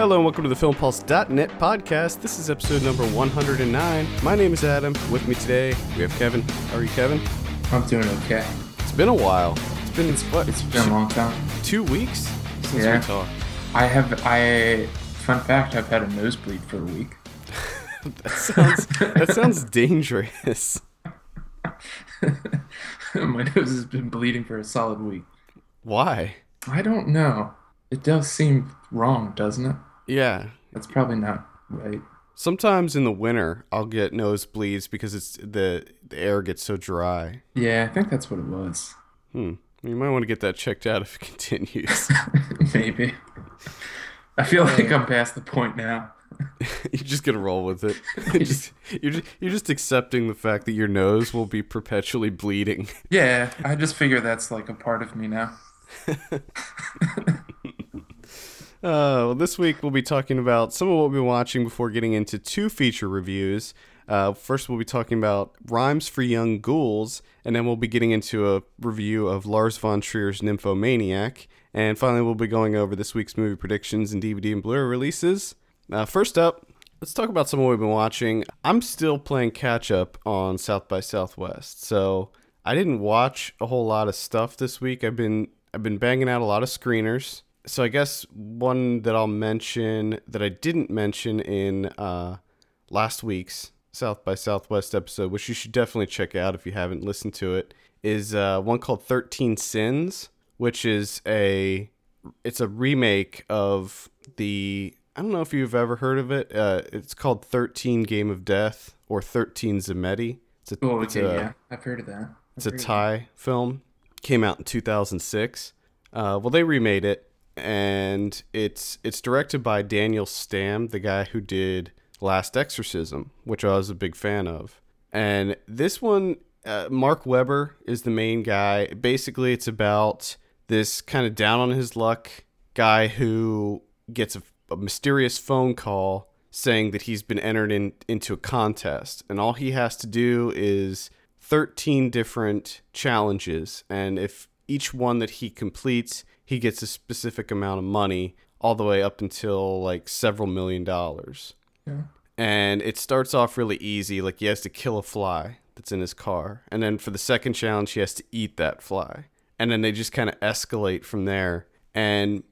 Hello and welcome to the FilmPulse.net podcast. This is episode number 109. My name is Adam. With me today, we have Kevin. How are you, Kevin? I'm doing okay. It's been a while. It's been what? It's been a long time. two weeks since Yeah. we talked. I have I fun fact I've had a nosebleed for a week. That sounds that sounds dangerous. My nose has been bleeding for a solid week. Why? I don't know. It does seem wrong, doesn't it? Yeah. That's probably not right. Sometimes in the winter, I'll get nosebleeds because it's the the air gets so dry. Yeah, I think that's what it was. Hmm. You might want to get that checked out if it continues. Maybe. I feel like I'm past the point now. you're just gonna roll with it. just, you're just you're just accepting the fact that your nose will be perpetually bleeding. Yeah, I just figure that's like a part of me now. Uh, well, this week we'll be talking about some of what we've been watching before getting into two feature reviews. Uh, first, we'll be talking about Rhymes for Young Ghouls, and then we'll be getting into a review of Lars von Trier's Nymphomaniac. And finally, we'll be going over this week's movie predictions and DVD and Blu-ray releases. Uh, first up, let's talk about some of what we've been watching. I'm still playing catch up on South by Southwest, so I didn't watch a whole lot of stuff this week. I've been I've been banging out a lot of screeners. So I guess one that I'll mention that I didn't mention in uh, last week's South by Southwest episode, which you should definitely check out if you haven't listened to it, is uh, one called Thirteen Sins, which is a it's a remake of the I don't know if you've ever heard of it. Uh, it's called Thirteen Game of Death or Thirteen Zemeti. It's a, Oh, it's okay, a yeah. I've heard of that. it's a Thai film. Came out in 2006. Uh, well, they remade it, and it's it's directed by Daniel Stamm, the guy who did Last Exorcism, which I was a big fan of. And this one, uh, Mark Webber is the main guy. Basically, it's about this kind of down on his luck guy who gets a, a mysterious phone call saying that he's been entered in, into a contest, and all he has to do is 13 different challenges and if each one that he completes he gets a specific amount of money all the way up until like several million dollars. Yeah. and it starts off really easy like he has to kill a fly that's in his car and then for the second challenge he has to eat that fly. And then they just kind of escalate from there. And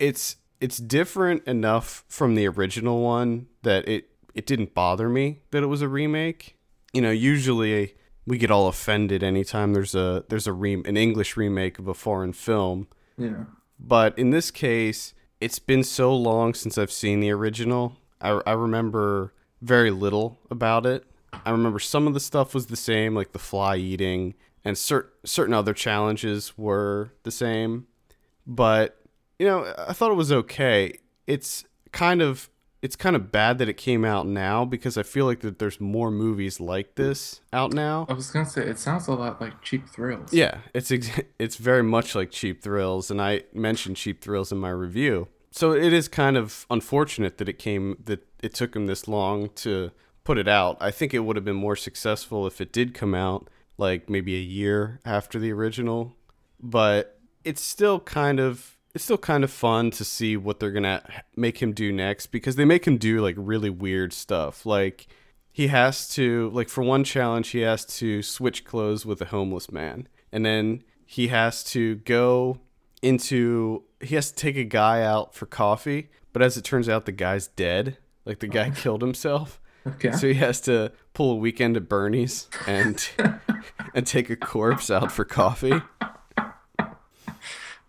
it's it's different enough from the original one that it it didn't bother me that it was a remake. You know usually we get all offended anytime there's a there's a re- an English remake of a foreign film Yeah. but in this case, it's been so long since I've seen the original. I, I remember very little about it. I remember some of the stuff was the same, like the fly eating, and cer- certain other challenges were the same. But you know, I thought it was okay. It's kind of it's kind of bad that it came out now because I feel like that there's more movies like this out now. I was gonna say it sounds a lot like cheap thrills. Yeah, it's ex- it's very much like Cheap Thrills, and I mentioned Cheap Thrills in my review. So it is kind of unfortunate that it came that it took him this long to put it out. I think it would have been more successful if it did come out like maybe a year after the original, but it's still kind of it's still kind of fun to see what they're going to make him do next because they make him do like really weird stuff. Like he has to like for one challenge he has to switch clothes with a homeless man and then he has to go into he has to take a guy out for coffee but as it turns out the guy's dead like the guy oh. killed himself Okay. so he has to pull a weekend at bernie's and and take a corpse out for coffee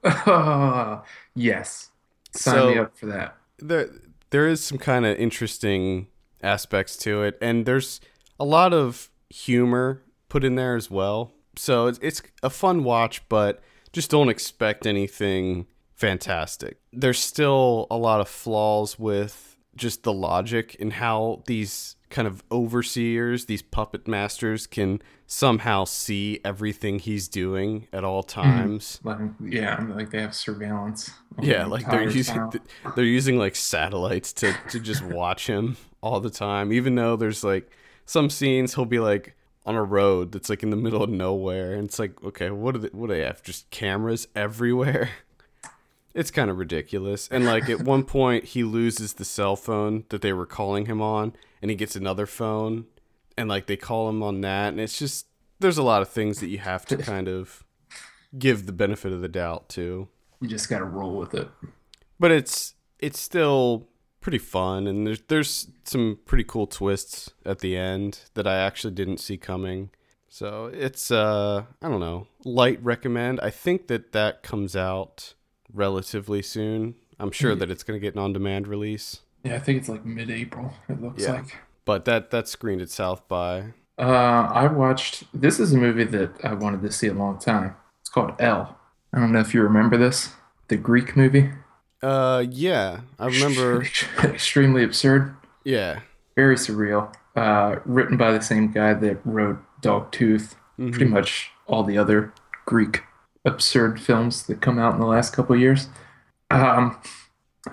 yes. Sign So- me up for that. there there is some kind of interesting aspects to it and there's a lot of humor put in there as well so it's, it's a fun watch but just don't expect anything fantastic there's still a lot of flaws with just the logic and how these kind of overseers these puppet masters can somehow see everything he's doing at all mm-hmm. times Like, yeah, like they have surveillance. yeah, the like they're using they're using like satellites to to just watch him all the time. Even though there's like some scenes he'll be like on a road that's like in the middle of nowhere, and it's like, okay, what do they what do they have? Just cameras everywhere. it's kind of ridiculous. And like at one point, he loses the cell phone that they were calling him on, and he gets another phone, and like they call him on that, and it's just there's a lot of things that you have to kind of give the benefit of the doubt to. You just got to roll with it. But it's it's still pretty fun, and there's there's some pretty cool twists at the end that I actually didn't see coming. So it's uh I don't know light recommend. I think that that comes out relatively soon. I'm sure that it's going to get an on-demand release. Yeah, I think it's like mid-April. It looks Yeah. like. But that that screened at South by. Uh, I watched. This is a movie that I wanted to see a long time. It's called L. I don't know if you remember this, the Greek movie. Uh yeah, I remember. Extremely absurd, Yeah. very surreal. Uh, written by the same guy that wrote Dogtooth. Pretty much all the other Greek absurd films that come out in the last couple years. Um,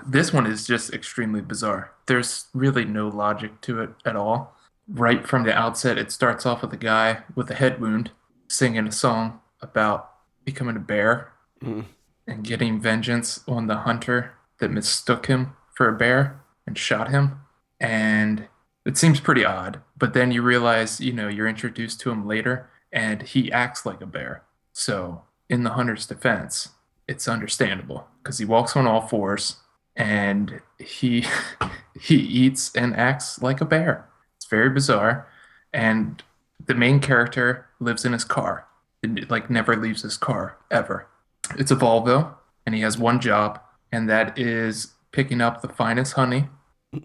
this one is just extremely bizarre. There's really no logic to it at all. Right from the outset, it starts off with a guy with a head wound singing a song about becoming a bear Mhm. and getting vengeance on the hunter that mistook him for a bear and shot him. And it seems pretty odd, but then you realize, you know, you're introduced to him later and he acts like a bear. So, in the hunter's defense, it's understandable because he walks on all fours and he he eats and acts like a bear. It's very bizarre and the main character lives in his car. It, like never leaves his car ever. It's a Volvo and he has one job and that is picking up the finest honey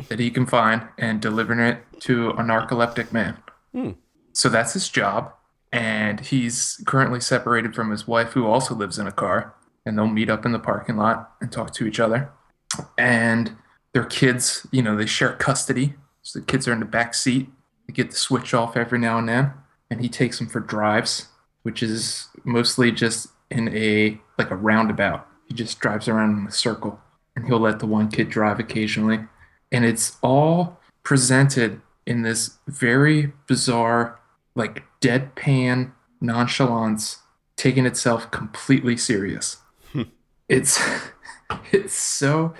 that he can find and delivering it to a narcoleptic man. Hmm. So that's his job. And he's currently separated from his wife, who also lives in a car. And they'll meet up in the parking lot and talk to each other. And their kids, you know, they share custody. So the kids are in the back seat. They get the switch off every now and then. And he takes them for drives, which is mostly just in a like a roundabout. He just drives around in a circle. And he'll let the one kid drive occasionally and it's all presented in this very bizarre like deadpan nonchalance taking itself completely serious. Hmm. It's it's so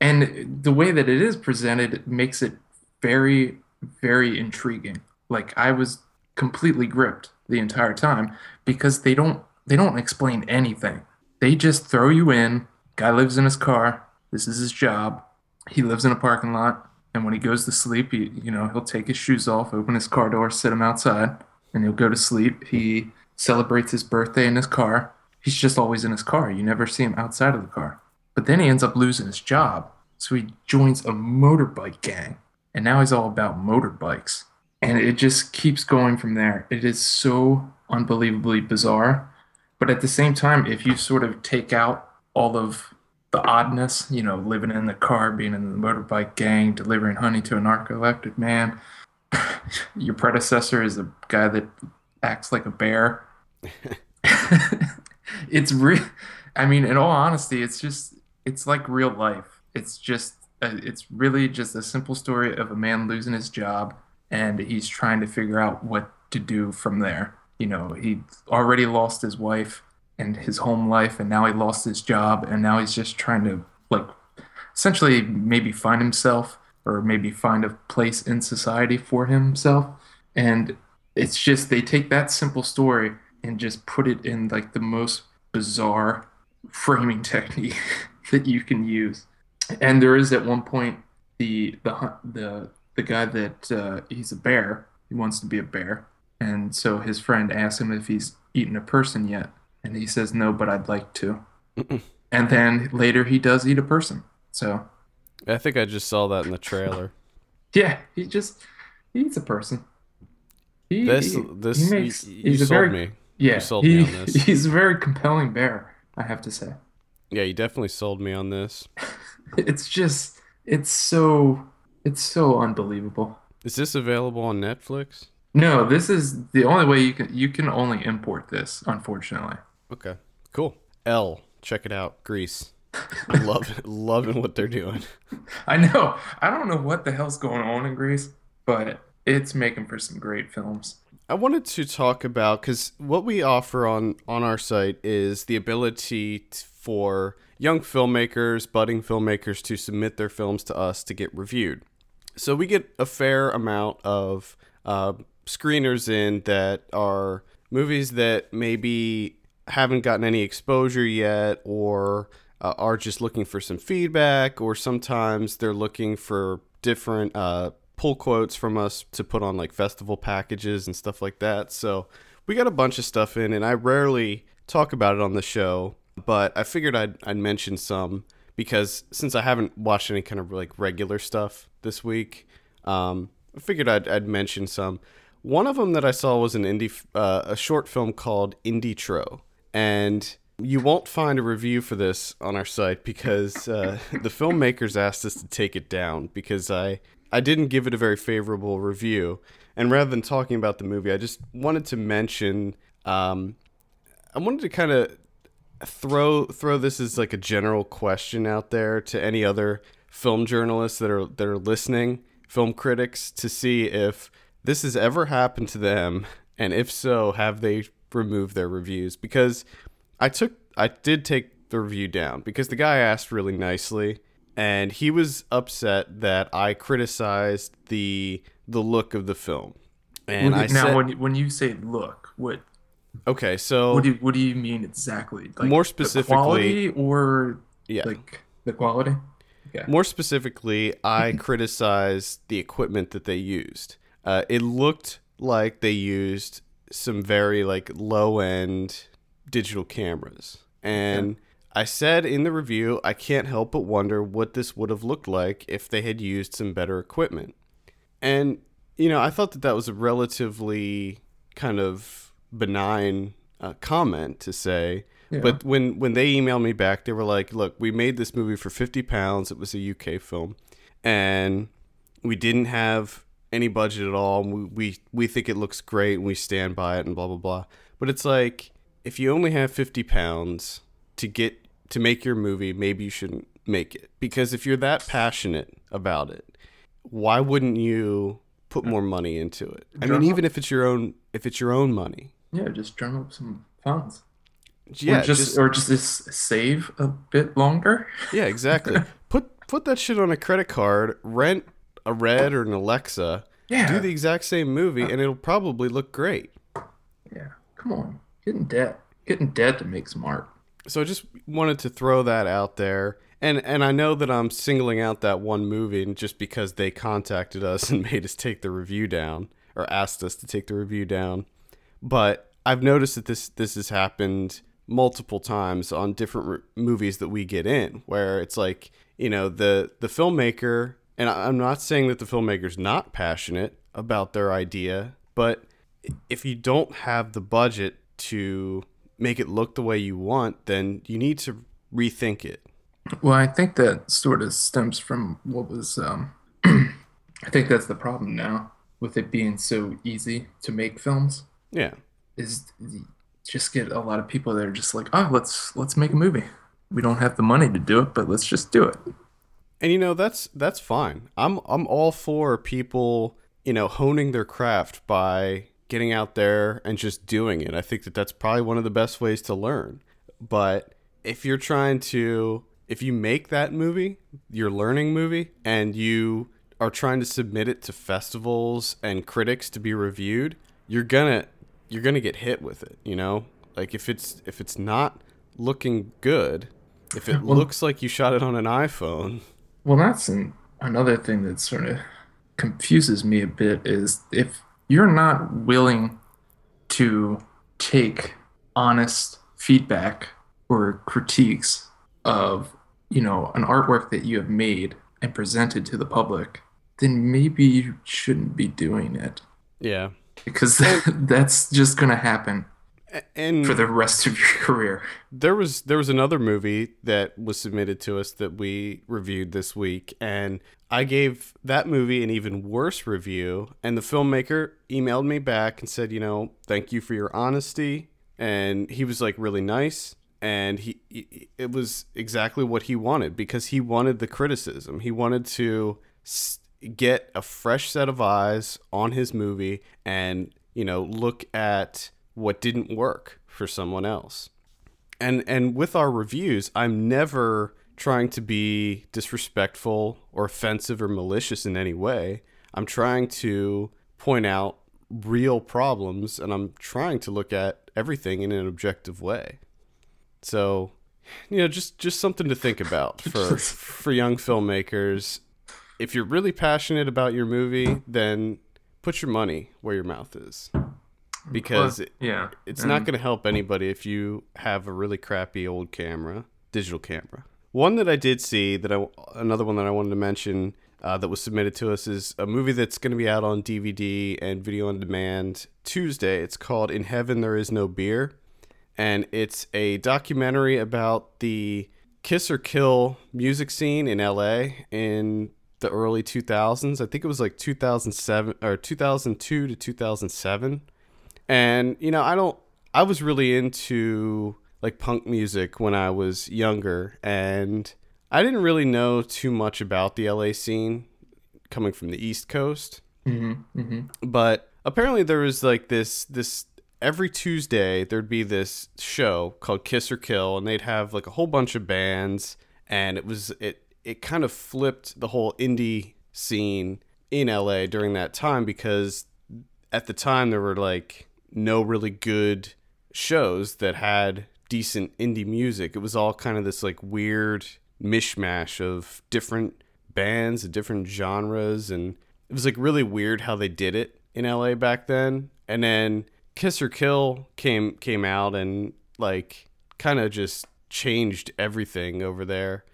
and the way that it is presented makes it very very intriguing. Like i was completely gripped the entire time because they don't they don't explain anything. They just throw you in. Guy lives in his car. This is his job. He lives in a parking lot and when he goes to sleep he you know he'll take his shoes off open his car door sit him outside and he'll go to sleep. He celebrates his birthday in his car. He's just always in his car. You never see him outside of the car. But then he ends up losing his job. So he joins a motorbike gang. And now he's all about motorbikes. And it just keeps going from there. It is so unbelievably bizarre. But at the same time if you sort of take out all of the oddness, you know, living in the car, being in the motorbike gang, delivering honey to a narcoleptic man. Your predecessor is a guy that acts like a bear. it's real. I mean, in all honesty, it's just, it's like real life. It's just, uh, it's really just a simple story of a man losing his job and he's trying to figure out what to do from there. You know, he already lost his wife and his home life and now he lost his job and now he's just trying to like essentially maybe find himself or maybe find a place in society for himself. And it's just they take that simple story and just put it in like the most bizarre framing technique that you can use. And there is at one point the the the the guy that uh, he's a bear. He wants to be a bear. And so his friend asks him if he's eaten a person yet and he says no but i'd like to and then later he does eat a person so I think I just saw that in the trailer. yeah he just he eats a person he, This he- this he makes, you, you he's sold very me. yeah You sold he, me on this. he's a very compelling bear i have to say Yeah, you definitely sold me on this. it's just it's so it's so unbelievable Is this available on Netflix? no this is the only way you can you can only import this unfortunately Okay, cool. L, check it out. Greece. Love loving what they're doing. i know i don't know what the hell's going on in greece but it's making for some great films I wanted to talk about because what we offer on on our site is the ability t- for young filmmakers, budding filmmakers to submit their films to us to get reviewed. So we get a fair amount of uh, screeners in that are movies that maybe haven't gotten any exposure yet or uh, are just looking for some feedback, or sometimes they're looking for different uh, pull quotes from us to put on like festival packages and stuff like that. So we got a bunch of stuff in, and I rarely talk about it on the show, but I figured I'd, I'd mention some because since I haven't watched any kind of like regular stuff this week, um, I figured I'd, I'd mention some. One of them that I saw was an indie, uh, a short film called Indie and you won't find a review for this on our site because uh, the filmmakers asked us to take it down because I I didn't give it a very favorable review. And rather than talking about the movie, I just wanted to mention. Um, I wanted to kind of throw throw this as like a general question out there to any other film journalists that are that are listening, film critics, to see if this has ever happened to them, and if so, have they removed their reviews? Because I took I did take the review down because the guy asked really nicely and he was upset that I criticized the the look of the film. And I now said, when when you say look, what Okay, so what do you, what do you mean exactly? Like more specifically or yeah. like the quality? Okay. More specifically, I criticized the equipment that they used. Uh, it looked like they used some very like low end digital cameras. And I said in the review, I can't help but wonder what this would have looked like if they had used some better equipment. And, you know, I thought that that was a relatively kind of benign uh, comment to say. Yeah. But when, when they emailed me back, they were like, look, we made this movie for 50 pounds. It was a UK film. And we didn't have any budget at all. We, we, we think it looks great and we stand by it and blah, blah, blah. But it's like, if you only have 50 pounds to get to make your movie, maybe you shouldn't make it. Because if you're that passionate about it, why wouldn't you put more money into it? I mean, even if it's your own if it's your own money. Yeah, just drum up some funds. Yeah, or just, just or just, just save a bit longer. Yeah, exactly. put put that shit on a credit card, rent a Red or an Alexa, yeah. do the exact same movie, and it'll probably look great. Yeah, come on. Get in debt. Get in debt to make some art. So I just wanted to throw that out there. And and I know that I'm singling out that one movie just because they contacted us and made us take the review down or asked us to take the review down. But I've noticed that this this has happened multiple times on different re- movies that we get in where it's like, you know, the the filmmaker and I'm not saying that the filmmaker's not passionate about their idea, but if you don't have the budget to make it look the way you want, then you need to rethink it. Well, I think that sort of stems from what was. Um, I think that's the problem now with it being so easy to make films. Yeah, is just get a lot of people that are just like, oh, let's let's make a movie. We don't have the money to do it, but let's just do it. And you know that's that's fine. I'm I'm all for people you know honing their craft by getting out there and just doing it. I think that that's probably one of the best ways to learn. But if you're trying to, if you make that movie, your learning movie, and you are trying to submit it to festivals and critics to be reviewed, you're gonna you're gonna get hit with it. You know, like if it's if it's not looking good, if it well, looks like you shot it on an iPhone. Well, that's an, another thing that sort of confuses me a bit is if you're not willing to take honest feedback or critiques of you know an artwork that you have made and presented to the public then maybe you shouldn't be doing it. Yeah. Because that's just going to happen and for the rest of your career. There was there was another movie that was submitted to us that we reviewed this week and I gave that movie an even worse review and the filmmaker emailed me back and said, "You know, thank you for your honesty." And he was like really nice and he, he it was exactly what he wanted because he wanted the criticism. He wanted to get a fresh set of eyes on his movie and, you know, look at what didn't work for someone else. and and with our reviews, I'm never trying to be disrespectful or offensive or malicious in any way. I'm trying to point out real problems and I'm trying to look at everything in an objective way. So, you know, just just something to think about for for young filmmakers. If you're really passionate about your movie, then put your money where your mouth is. Because yeah, it's and- not going to help anybody if you have a really crappy old camera, digital camera. One that I did see that I another one that I wanted to mention uh, that was submitted to us is a movie that's going to be out on DVD and video on demand Tuesday. It's called In Heaven There Is No Beer, and it's a documentary about the Kiss or Kill music scene in LA in the early 2000s. I think it was like 2007 or 2002 to 2007. And you know, I don't I was really into like punk music when I was younger and I didn't really know too much about the LA scene coming from the East Coast. Mhm, mhm. But apparently there was like this this every Tuesday there'd be this show called Kiss or Kill and they'd have like a whole bunch of bands and it was it it kind of flipped the whole indie scene in LA during that time because at the time there were like no really good shows that had decent indie music. It was all kind of this like weird mishmash of different bands and different genres and it was like really weird how they did it in LA back then. And then Kiss or Kill came came out and like kind of just changed everything over there.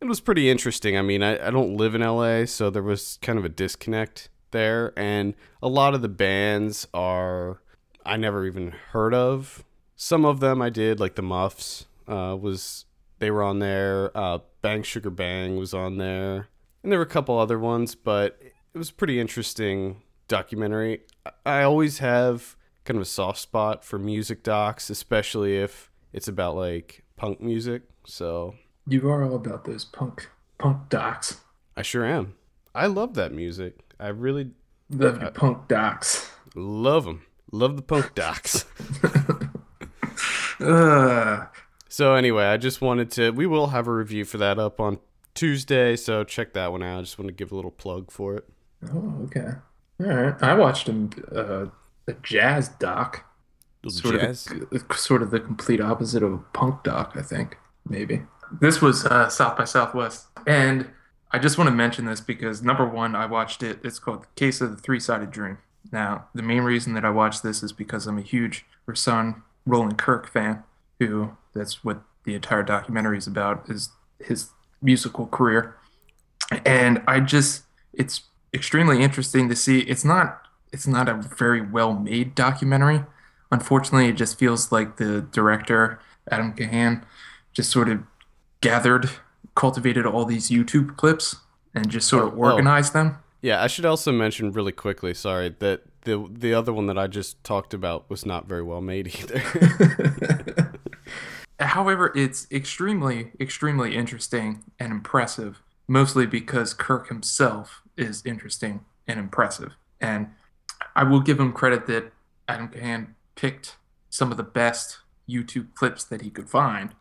It was pretty interesting. I mean, I, I don't live in LA, so there was kind of a disconnect there. And a lot of the bands are I never even heard of. Some of them I did, like the Muffs uh, was they were on there. Uh, Bang Sugar Bang was on there, and there were a couple other ones, but it was a pretty interesting documentary. I- I always have kind of a soft spot for music docs, especially if it's about like punk music. So You are all about those punk punk docs. I sure am. I love that music. I really Love your punk docs. love them. Love the punk docs. Uh, So anyway, I just wanted to. We will have a review for that up on Tuesday, so check that one out. I just want to give a little plug for it. oh, okay. All right. I watched a, uh, a jazz doc. Sort Jazz. of, the, sort of the complete opposite of a punk doc, I think. Maybe. This was uh, South by Southwest, and I just want to mention this because number one, I watched it. It's called Case of the Three Sided Dream." Now, the main reason that I watched this is because I'm a huge Rahsaan Roland Kirk fan. Who that's what the entire documentary is about is his musical career, and I just it's extremely interesting to see. It's not it's not a very well made documentary. Unfortunately, it just feels like the director Adam Kahan just sort of gathered, cultivated all these YouTube clips and just sort of Oh, oh. organized them. Yeah, I should also mention really quickly. Sorry that the the other one that I just talked about was not very well made either. However, it's extremely, extremely interesting and impressive, mostly because Kirk himself is interesting and impressive. And I will give him credit that Adam Kahan picked some of the best YouTube clips that he could find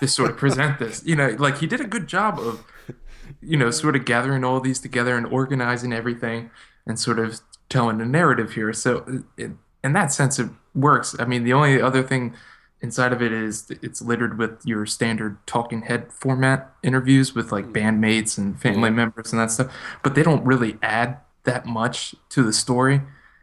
to sort of present this. You know, like he did a good job of, you know, sort of gathering all these together and organizing everything and sort of telling a narrative here. So, it, in that sense, it works. I mean, the only other thing inside of it is it's littered with your standard talking head format interviews with like mm-hmm. bandmates and family members and that stuff but they don't really add that much to the story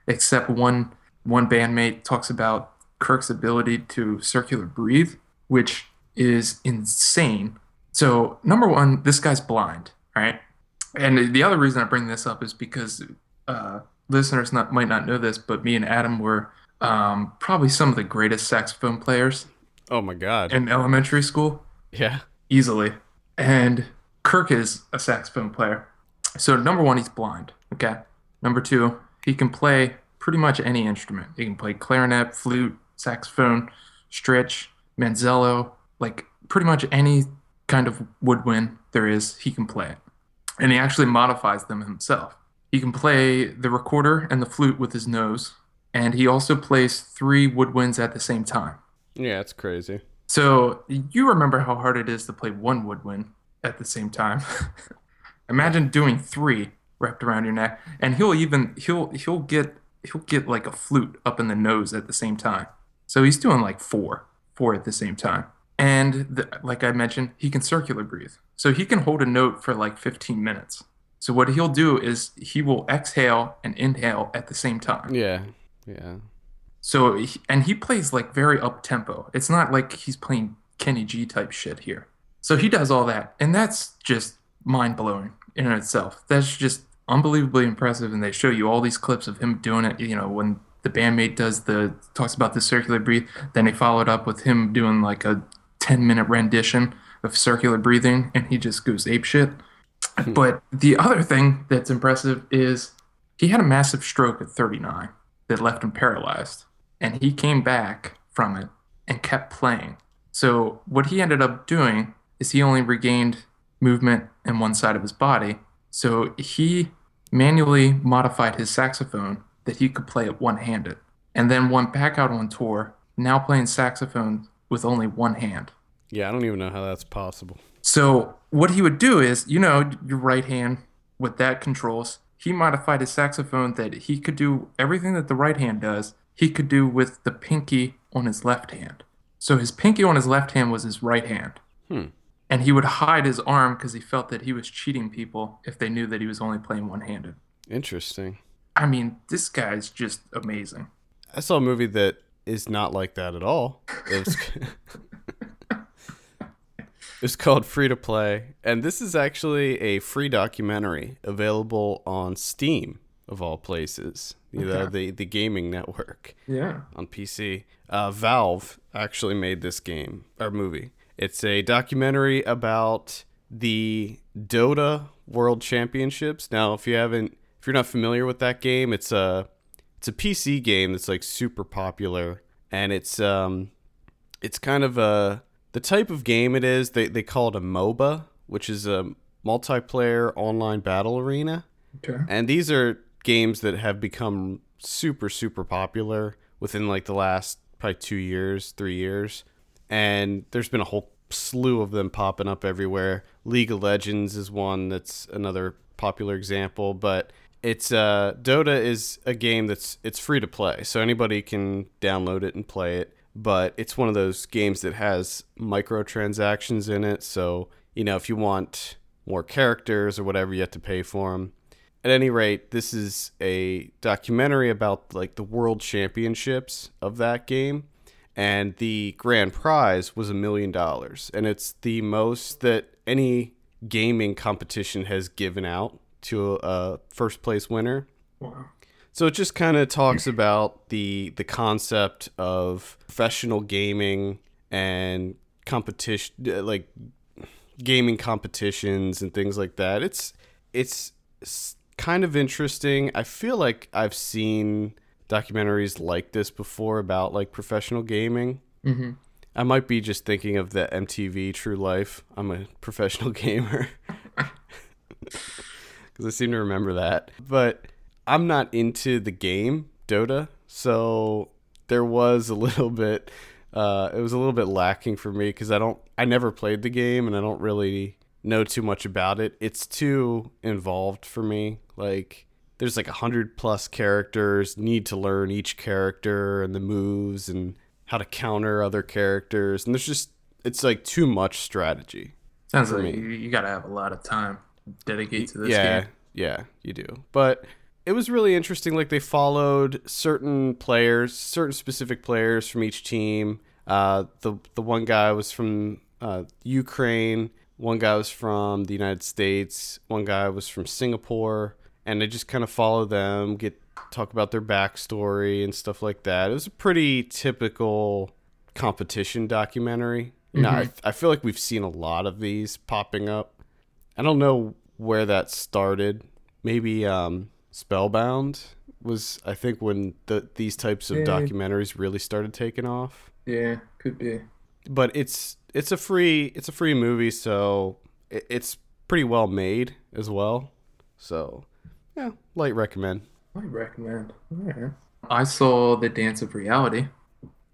except one one bandmate talks about kirk's ability to circular breathe which is insane so number one this guy's blind right and the other reason i bring this up is because uh, listeners not, might not know this but me and adam were um, probably some of the greatest saxophone players oh my god. in elementary school, yeah. easily. And Kirk is a saxophone player. So, number one, he's blind. Okay. Number two, he can play pretty much any instrument. He can play clarinet, flute, saxophone, stritch, manzello, like pretty much any kind of woodwind there is, he can play it. And he actually modifies them himself. He can play the recorder and the flute with his nose, and he also plays three woodwinds at the same time. Yeah, it's crazy. So you remember how hard it is to play one woodwind at the same time. Imagine doing three wrapped around your neck, and he'll even he'll he'll get he'll get like a flute up in the nose at the same time. So he's doing like four, four at the same time. And the, like I mentioned, he can circular breathe. So he can hold a note for like 15 minutes. So what he'll do is he will exhale and inhale at the same time. Yeah. Yeah. So and he plays like very up tempo. It's not like he's playing Kenny G type shit here. So he does all that, and that's just mind blowing in and of itself. That's just unbelievably impressive, and they show you all these clips of him doing it. You know, when the bandmate does the talks about the circular breathe, then they followed up with him doing like a ten minute rendition of circular breathing, and he just goes ape shit. Hmm. But the other thing that's impressive is he had a massive stroke at 39 that left him paralyzed, and he came back from it and kept playing. So what he ended up doing is he only regained movement in one side of his body. So he manually modified his saxophone that he could play it one-handed, and then went back out on tour, now playing saxophone with only one hand. Yeah, I don't even know how that's possible. So what he would do is, you know, your right hand with that controls. He modified his saxophone that he could do everything that the right hand does. He could do with the pinky on his left hand. So his pinky on his left hand was his right hand. Hmm. And he would hide his arm because he felt that he was cheating people if they knew that he was only playing one-handed. Interesting. I mean, this guy's just amazing. I saw a movie that is not like that at all. It was, it's called Free to Play, and this is actually a free documentary available on Steam of all places. You know, the the gaming network Yeah. on PC. Uh, Valve actually made this game or movie. It's a documentary about the Dota World Championships. Now, if you haven't, if you're not familiar with that game, it's a it's a PC game that's like super popular, and it's um, it's kind of a the type of game it is. They they call it a MOBA, which is a multiplayer online battle arena. Okay. And these are games that have become super, super popular within like the last probably two years, three years. And there's been a whole slew of them popping up everywhere. League of Legends is one that's another popular example, but it's uh Dota is a game that's it's free to play. So anybody can download it and play it, but it's one of those games that has microtransactions in it, so you know, if you want more characters or whatever, you have to pay for them at any rate, this is a documentary about like the world championships of that game, and the grand prize was a million dollars, and it's the most that any gaming competition has given out to a first place winner. Wow. So it just kind of talks about the the concept of professional gaming and competition, like gaming competitions and things like that. It's it's kind of interesting. I feel like I've seen documentaries like this before about like professional gaming. Mm-hmm. I might be just thinking of the MTV True Life. I'm a professional gamer. Because I seem to remember that. But I'm not into the game, Dota. So there was a little bit, uh, it was a little bit lacking for me because I don't, I never played the game and I don't really know too much about it. It's too involved for me. Like, there's like a hundred plus characters, need to learn each character and the moves and how to counter other characters. And there's just, it's like too much strategy. Sounds like me. you, you got to have a lot of time dedicated to this yeah, game. yeah, you do. But it was really interesting. Like they followed certain players, certain specific players from each team. Uh, the the one guy was from uh, Ukraine. One guy was from the United States. One guy was from Singapore. And they just kind of follow them, get talk about their backstory and stuff like that. It was a pretty typical competition documentary. You know, I, I feel like we've seen a lot of these popping up. I don't know where that started. Maybe um, Spellbound was, I think, when the, these types of Yeah. documentaries really started taking off. Yeah, could be. But it's it's a free it's a free movie, so it, it's pretty well made as well. So yeah, light recommend. I recommend. Alright. I saw The Dance of Reality.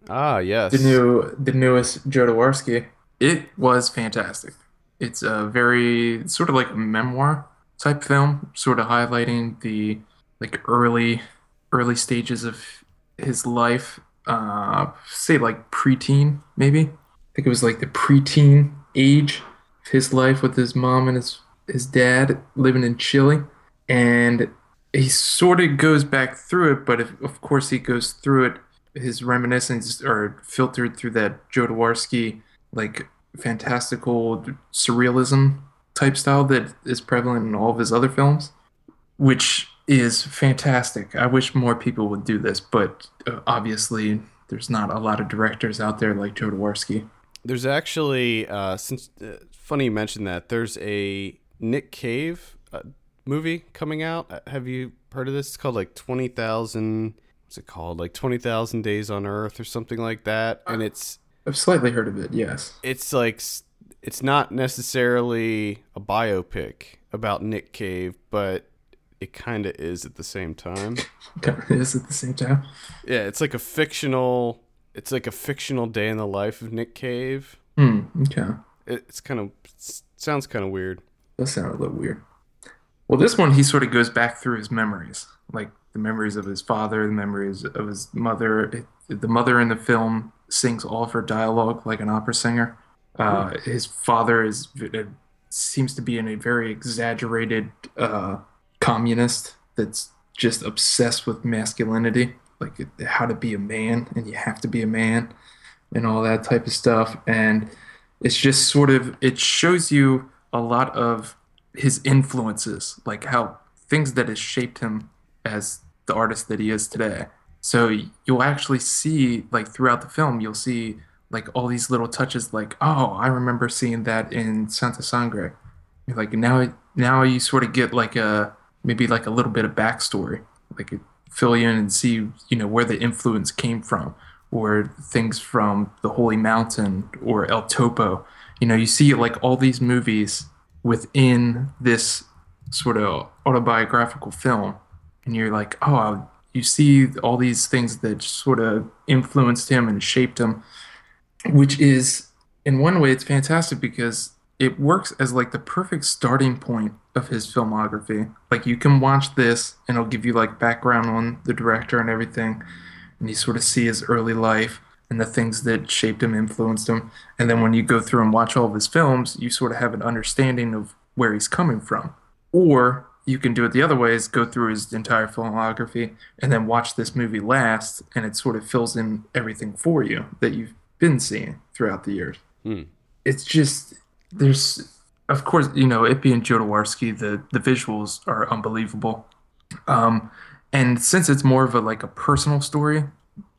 Ah, yes. the new the newest Jodorowsky. It was fantastic. It's a very sort of like memoir type film, sort of highlighting the like early early stages of his life. Uh, say like preteen, maybe. I think it was like the preteen age of his life with his mom and his his dad living in Chile, and he sort of goes back through it, but if, of course he goes through it his reminiscence are filtered through that Jodorowsky like fantastical surrealism type style that is prevalent in all of his other films, which is fantastic. I wish more people would do this, but uh, obviously there's not a lot of directors out there like Jodorowsky. There's actually, uh, since uh, funny you mentioned that, there's a Nick Cave uh, movie coming out. Uh, Have you heard of this? It's called like twenty thousand. What's it called? Like twenty thousand days on Earth or something like that. And it's I've slightly heard of it, yes. it's like it's not necessarily a biopic about Nick Cave, but it kind of is at the same time. Kind of is at the same time. Yeah, it's like a fictional. It's like a fictional day in the life of Nick Cave. Hmm, okay. It, it's kind of it sounds kind of weird. That sounded a little weird. Well, this one he sort of goes back through his memories, like the memories of his father, the memories of his mother. The mother in the film sings all of her dialogue like an opera singer. Uh, his father is it seems to be in a very exaggerated uh, communist that's just obsessed with masculinity, like how to be a man, and you have to be a man, and all that type of stuff. And it's just sort of it shows you a lot of his influences, like how things that has shaped him as the artist that he is today. So you'll actually see, like throughout the film, you'll see like all these little touches, like oh, I remember seeing that in Santa Sangre. Like now, now you sort of get like a maybe like a little bit of backstory, like fill you in and see you know where the influence came from, or things from the Holy Mountain or El Topo. You know, you see like all these movies within this sort of autobiographical film, and you're like, oh, you see all these things that sort of influenced him and shaped him, which is in one way it's fantastic because it works as like the perfect starting point of his filmography. Like you can watch this and it'll give you like background on the director and everything, and you sort of see his early life and the things that shaped him, influenced him. And then when you go through and watch all of his films, you sort of have an understanding of where he's coming from. Or you can do it the other way is go through his entire filmography and then watch this movie last and it sort of fills in everything for you that you've been seeing throughout the years. Hmm. It's just there's of course, you know, it being Jodorowsky, the the visuals are unbelievable. Um and since it's more of a like a personal story,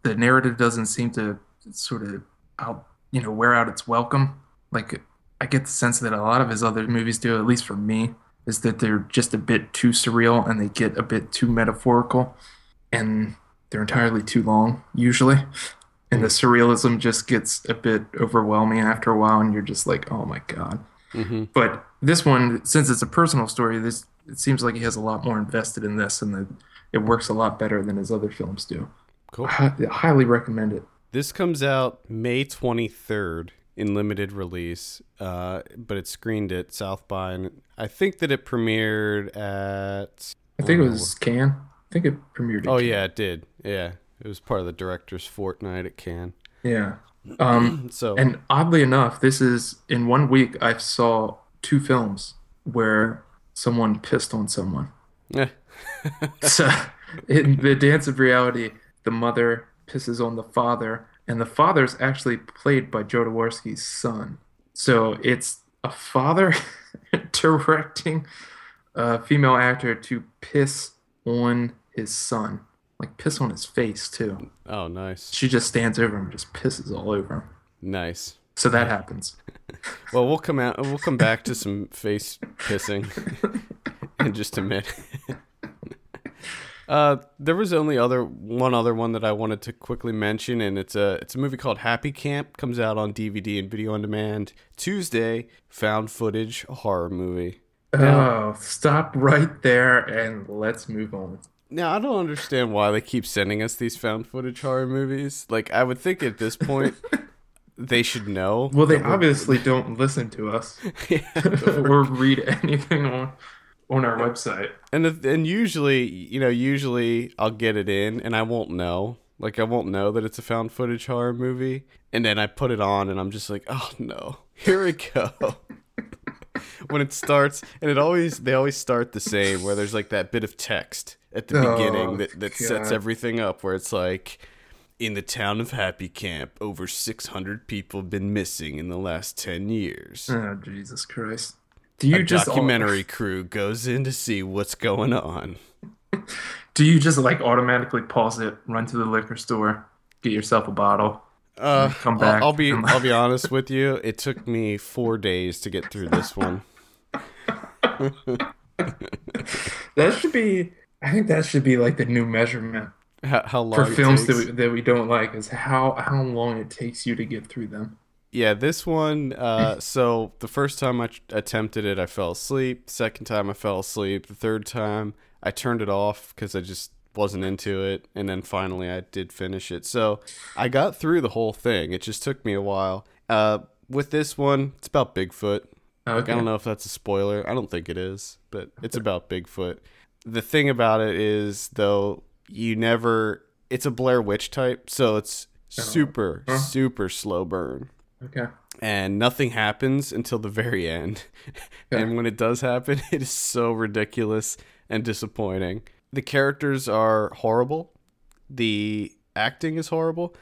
the narrative doesn't seem to sort of out you know wear out its welcome like i get the sense that a lot of his other movies do at least for me is that they're just a bit too surreal and they get a bit too metaphorical and they're entirely too long usually. And the surrealism just gets a bit overwhelming after a while and you're just like oh my god. Hmm but this one since it's a personal story this it seems like he has a lot more invested in this and that it works a lot better than his other films do. Cool. I hi- highly recommend it. This comes out May 23rd in limited release, uh, but it screened at South by, and I think that it premiered at. I think it was Cannes. I think it premiered. at Oh Cannes. yeah, it did. Yeah, it was part of the director's fortnight at Cannes. yeah. Um, So and oddly enough, this is in one week I saw two films where someone pissed on someone. Yeah. So in the Dance of Reality, the mother pisses on the father, and the father is actually played by Jodorowsky's son. So it's a father directing a female actor to piss on his son, like piss on his face too. oh, nice, She just stands over him and just pisses all over him. nice. So that happens. Well, we'll come out. We'll come back to some face pissing in just a minute. Uh, there was only other one other one that I wanted to quickly mention, and it's a it's a movie called Happy Camp. Comes out on DVD and video on demand Tuesday. Found footage horror movie. Oh, stop right there and let's move on. Now I don't understand why they keep sending us these found footage horror movies. Like I would think at this point they should know. Well, they obviously don't listen to us Yeah, or read anything on on our website. and and usually, you know, usually I'll get it in and I won't know. Like I won't know that it's a found footage horror movie, and then I put it on and I'm just like, oh no, here we go. when it starts, and it always they always start the same, where there's like that bit of text at the Oh, beginning that that sets everything up, where it's like. In the town of Happy Camp, over 600 people have been missing in the last 10 years. Oh Jesus Christ! Do you a just documentary crew goes in to see what's going on. Do you just like automatically pause it, run to the liquor store, get yourself a bottle? Uh, Come I'll- back. I'll, be Come I'll be honest with you. It took me four days to get through this one. That should be. I think that should be like the new measurement How, how long for it films that we, that we don't like is how how long it takes you to get through them. Yeah, this one. Uh, so the first time I attempted it, I fell asleep. Second time, I fell asleep. The third time, I turned it off because I just wasn't into it. And then finally, I did finish it. So I got through the whole thing. It just took me a while. Uh, with this one, it's about Bigfoot. Okay. I don't know if that's a spoiler. I don't think it is, but it's about Bigfoot. The thing about it is, though, you never. It's a Blair Witch type, so it's super, Huh? super slow burn Okay. and nothing happens until the very end. Yeah. and when it does happen, it is so ridiculous and disappointing. The characters are horrible. The acting is horrible.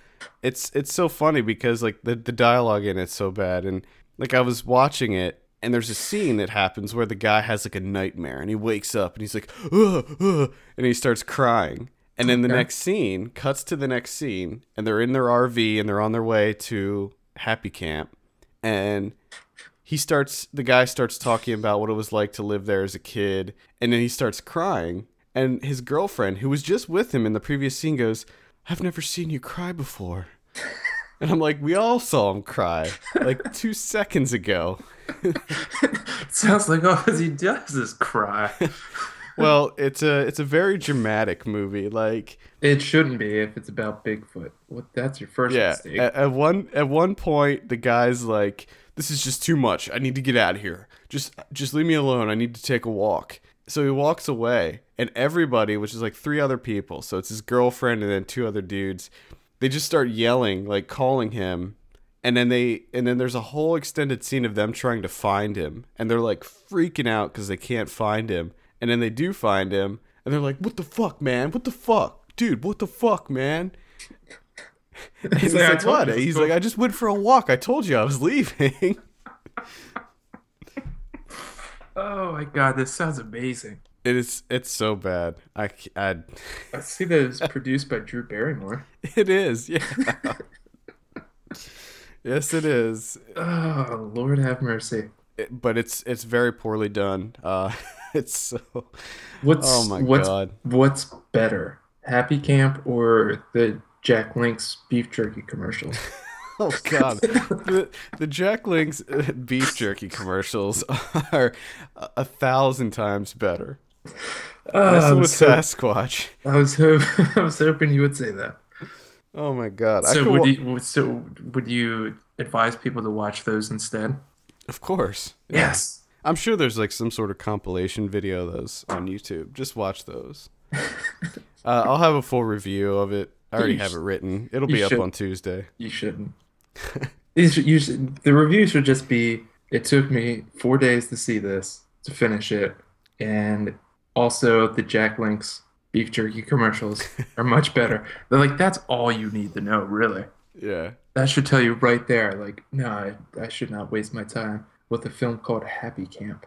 It's it's so funny because like the the dialogue in it's so bad and like I was watching it and there's a scene that happens where the guy has like a nightmare and he wakes up and he's like ugh, ugh, and he starts crying. And then the Okay. next scene cuts to the next scene and they're in their RV and they're on their way to Happy Camp and he starts the guy starts talking about what it was like to live there as a kid and then he starts crying and his girlfriend who was just with him in the previous scene goes i've never seen you cry before and i'm like we all saw him cry like two seconds ago Sounds like all he does is cry. well it's a it's a very dramatic movie like it shouldn't be if it's about Bigfoot. What? That's your first yeah mistake. at, at one at one point the guy's like this is just too much i need to get out of here just just leave me alone i need to take a walk so he walks away and everybody which is like three other people so it's his girlfriend and then two other dudes they just start yelling like calling him and then they and then there's a whole extended scene of them trying to find him and they're like freaking out because they can't find him and then they do find him and they're like what the fuck man what the fuck dude what the fuck man and he's like, "I like, what? you it was He's cool." like, I just went for a walk. I told you I was leaving. oh my god, this sounds amazing. it is. It's so bad. I. I see that it's produced by Drew Barrymore. It is. Yeah. yes, it is. Oh Lord have mercy. It- but it's it's very poorly done. Uh, it's so. What's Oh my what's god. what's better, Happy Camp or the Jack Link's beef jerky commercials? Oh god. the the Jack Link's uh, beef jerky commercials are a, a thousand times better. This I, was Sasquatch. I was hop- I was hoping you would say that. Oh my god. I So would wa- you would- so would you advise people to watch those instead? Of course. Yeah. Yes. I'm sure there's like some sort of compilation video of those on YouTube. Just watch those. uh, I'll have a full review of it. I already You have it written. It'll be up should. on Tuesday. You shouldn't. These you should, the review should just be it took me four days to see this to finish it, and also the Jack Link's beef jerky commercials are much better. They're like that's all you need to know, really. Yeah. That should tell you right there, like, no, I, I should not waste my time with a film called Happy Camp.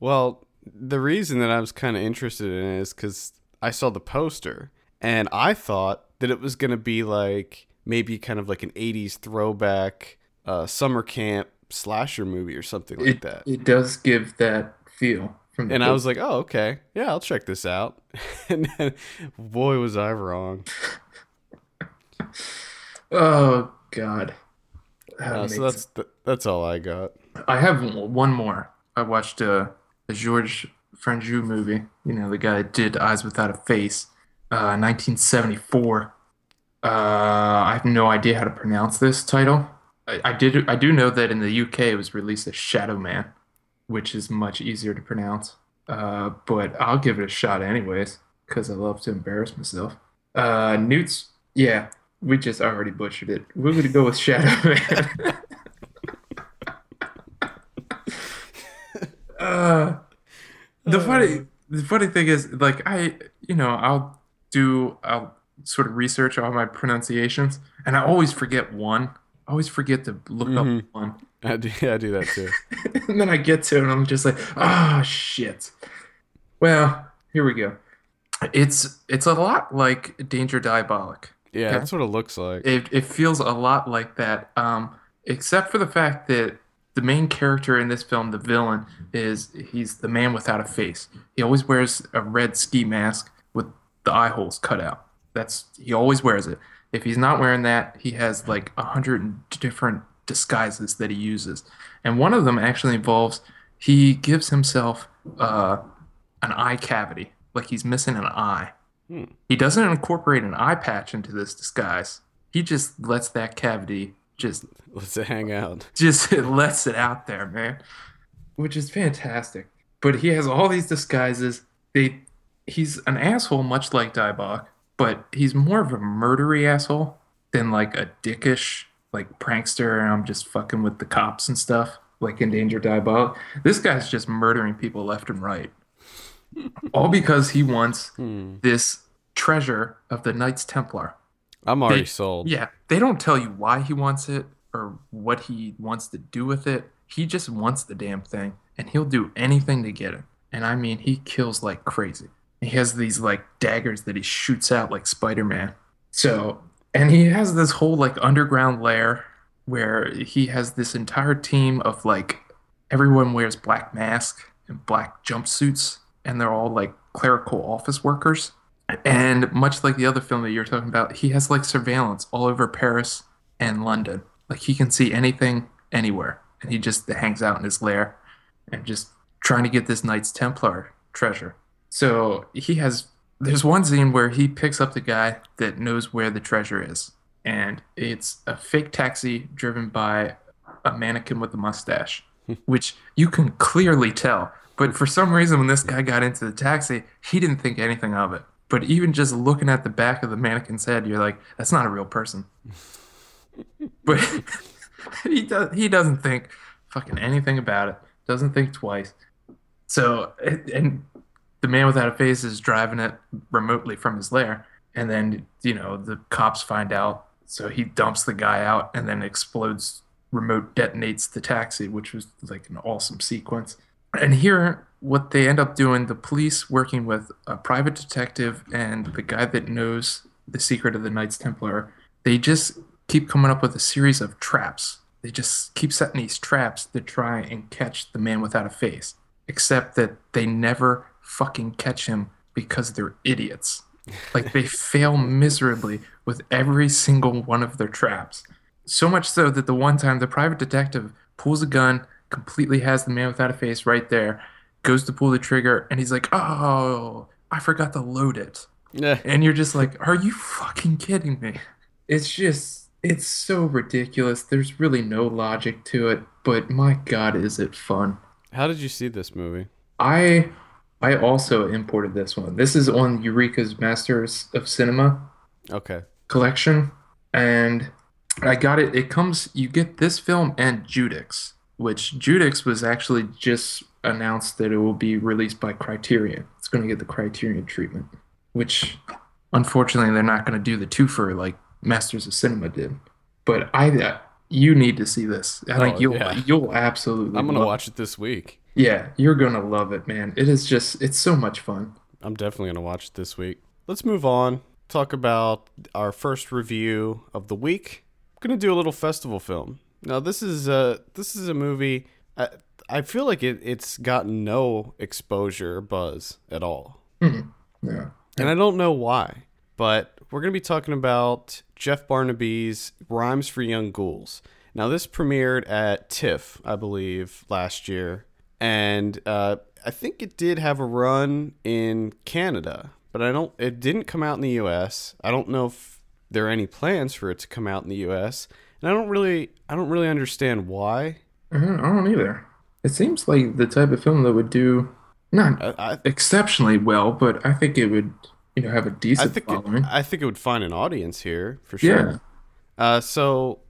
Well, the reason that I was kind of interested in it is because I saw the poster and I thought that it was going to be like maybe kind of like an 80s throwback uh, summer camp slasher movie or something like It, that. it does give that feel And I was like, oh, okay. Yeah, I'll check this out. and then, boy, was I wrong. oh God. That Uh, so that's th- that's all I got. I have one more. I watched uh, a George Franju movie. You know, the guy that did Eyes Without a Face, uh, 1974. Uh, I have no idea how to pronounce this title. I, I did. I do know that in the UK it was released as Shadow Man, which is much easier to pronounce. Uh, but I'll give it a shot anyways because I love to embarrass myself. Uh, Newt's. Yeah, we just already butchered it. We're gonna go with Shadow Man. uh, the funny, the funny thing is, like I, you know, I'll do, I'll sort of research all my pronunciations, and I always forget one. I always forget to look Mhm. up one, I do, yeah, I do that too. and then I get to it, and I'm just like, ah, shit. Well, here we go. It's it's a lot like Danger Diabolik. Yeah, Okay. that's what it looks like. It it feels a lot like that, um, except for the fact that the main character in this film, the villain, is he's the man without a face. He always wears a red ski mask with the eye holes cut out. That's he always wears it. If he's not wearing that, he has like a hundred different disguises that he uses, and one of them actually involves he gives himself uh, an eye cavity, like he's missing an eye. Hmm. He doesn't incorporate an eye patch into this disguise. He just lets that cavity just Let's hang out. just lets it out there, man. Which is fantastic. But he has all these disguises. They he's an asshole much like Diabolik, but he's more of a murdery asshole than like a dickish like prankster and I'm just fucking with the cops and stuff, like in Danger Diabolik. This guy's just murdering people left and right. All because he wants Hmm. this treasure of the Knights Templar. I'm already They- sold. Yeah, they don't tell you why he wants it or what he wants to do with it. He just wants the damn thing, and he'll do anything to get it. And I mean, he kills like crazy. He has these like daggers that he shoots out like Spider Man. So, and he has this whole like underground lair where he has this entire team of like everyone wears black mask and black jumpsuits, and they're all like clerical office workers. And much like the other film that you're talking about, he has like surveillance all over Paris and London. Like he can see anything anywhere. And he just hangs out in his lair and just trying to get this Knights Templar treasure. So he has there's one scene where he picks up the guy that knows where the treasure is. And it's a fake taxi driven by a mannequin with a mustache, hmm. which you can clearly tell. But for some reason, when this guy got into the taxi, he didn't think anything of it. But even just looking at the back of the mannequin's head, you're like, that's not a real person. But he does he doesn't think fucking anything about it. Doesn't think twice. So and the man without a face is driving it remotely from his lair, and then you know the cops find out. So he dumps the guy out and then explodes, remote detonates the taxi, which was like an awesome sequence. And here, what they end up doing, the police working with a private detective and the guy that knows the secret of the Knights Templar, they just keep coming up with a series of traps. They just keep setting these traps to try and catch the man without a face. Except that they never fucking catch him because they're idiots. Like they fail miserably with every single one of their traps. So much so that the one time the private detective pulls a gun, completely has the man without a face right there, goes to pull the trigger, and he's like, oh, I forgot to load it. Yeah. And you're just like, are you fucking kidding me? It's just, it's so ridiculous. There's really no logic to it, but my God, is it fun. How did you see this movie? I I also imported this one. This is on Eureka's Masters of Cinema Okay. collection, and I got it. It comes. You get this film and Judex, which Judex was actually just announced that it will be released by Criterion. It's going to get the Criterion treatment, which unfortunately they're not going to do the twofer like Masters of Cinema did. But I, you need to see this. I think Oh, you'll yeah. you'll absolutely. I'm gonna watch it this week. yeah, you're gonna love it, man. It is just it's so much fun. I'm definitely gonna watch it this week. Let's move on. Talk about our first review of the week. I'm gonna do a little festival film. Now this is a this is a movie. I, I feel like it, it's gotten no exposure buzz at all, Yeah. and I don't know why. But we're gonna be talking about Jeff Barnaby's Rhymes for Young Ghouls. Now this premiered at TIFF, I believe, last year, and uh, I think it did have a run in Canada, but I don't. It didn't come out in the U.S. I don't know if there are any plans for it to come out in the U.S. And I don't really, I don't really understand why. I don't, I don't either. It seems like the type of film that would do not I, I, exceptionally well, but I think it would, you know, have a decent think, following. it, I think it would find an audience here for sure. Yeah. Uh, so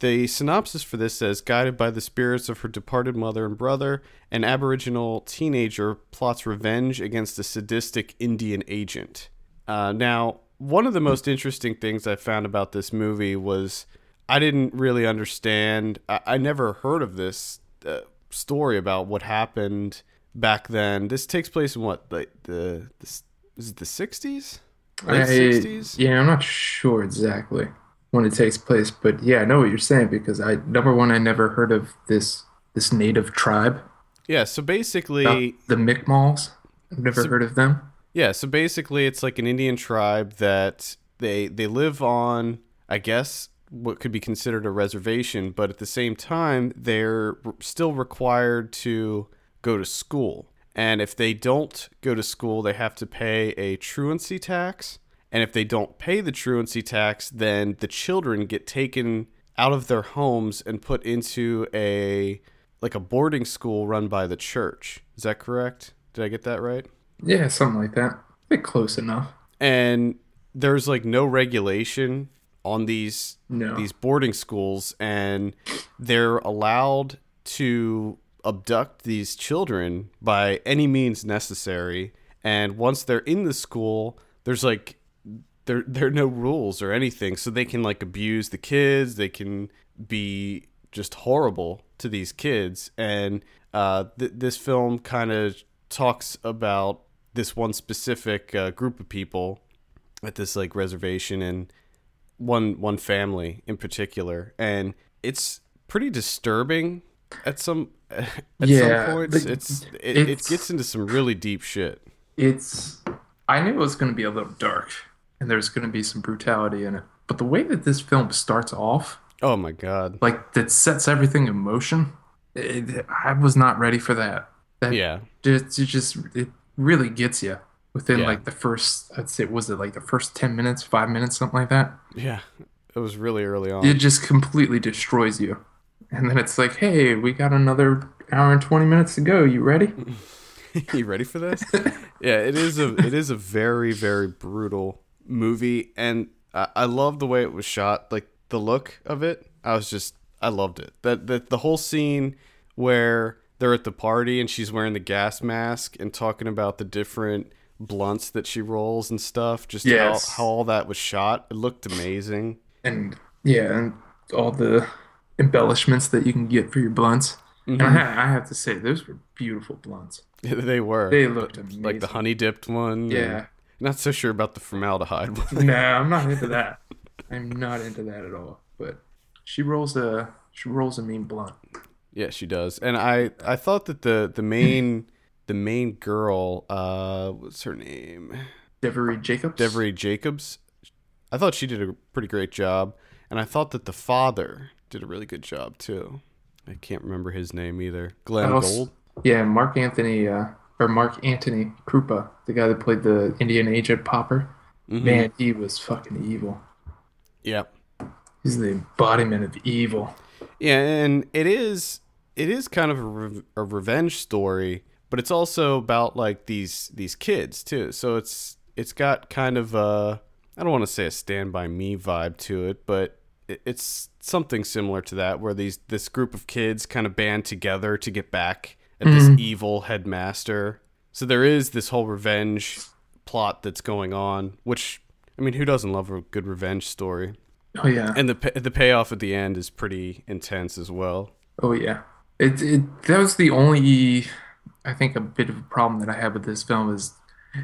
the synopsis for this says guided by the spirits of her departed mother and brother an aboriginal teenager plots revenge against a sadistic indian agent uh, now one of the most interesting things i found about this movie was i didn't really understand i, I never heard of this uh, story about what happened back then this takes place in what like the, the is it the 60s late 60s Yeah, I'm not sure exactly when it takes place, but yeah, I know what you're saying because I number one, I never heard of this this native tribe, yeah so basically the Mi'kmals. I've never So- heard of them. Yeah, so basically it's like an Indian tribe that they they live on, I guess what could be considered a reservation, but at the same time they're still required to go to school. And if they don't go to school, they have to pay a truancy tax. And if they don't pay the truancy tax, then the children get taken out of their homes and put into a like a boarding school run by the church. Is that correct? Did I get that right? Yeah, something like that. I think close enough. and there's like no regulation on these No. these boarding schools and they're allowed to abduct these children by any means necessary and once they're in the school there's like there there are no rules or anything so they can like abuse the kids they can be just horrible to these kids and uh, th- this film kind of talks about this one specific uh, group of people at this like reservation and one one family in particular and it's pretty disturbing at some at Yeah, some points it's it, it gets into some really deep shit It's I knew it was going to be a little dark and there's going to be some brutality in it. But the way that this film starts off, oh my god like that sets everything in motion, it, I was not ready for that. That yeah just it just it really gets you within Yeah. like the first I'd say was it like the first 10 minutes, 5 minutes something like that. yeah it was really early on It just completely destroys you. And then it's like, "Hey, we got another hour and 20 minutes to go. You ready?" you ready for this? yeah, it is a it is a very very brutal movie, and I, I love the way it was shot. Like the look of it, I was just I loved it. That that the whole scene where they're at the party and she's wearing the gas mask and talking about the different blunts that she rolls and stuff. Just Yes. how how all that was shot. It looked amazing. and yeah, and all the embellishments that you can get for your blunts. And I, mm-hmm. ha- I have to say, those were beautiful blunts. they were. They looked amazing. like the honey dipped one. Yeah. Not so sure about the formaldehyde one. no, I'm not into that. I'm not into that at all. But she rolls a she rolls a mean blunt. Yeah, she does. And I I thought that the the main the main girl uh what's her name? Devery Jacobs. Devery Jacobs. I thought she did a pretty great job and I thought that the father did a really good job too. I can't remember his name either. Glen Also- Gould. Yeah, Mark Anthony uh, or Mark Anthony Krupa, the guy that played the Indian agent Popper. Mhm. Man, he was fucking evil. Yeah. He's the embodiment of evil. Yeah, and it is it is kind of a, re- a revenge story, but it's also about like these these kids too. So it's it's got kind of a I don't want to say a Stand by Me vibe to it, but it, it's something similar to that, where these this group of kids kind of band together to get back at this mm-hmm. evil headmaster. So there is this whole revenge plot that's going on, which I mean, who doesn't love a good revenge story? Oh yeah. And the the payoff at the end is pretty intense as well. Oh yeah. It it that was the only I think a bit of a problem that I had with this film is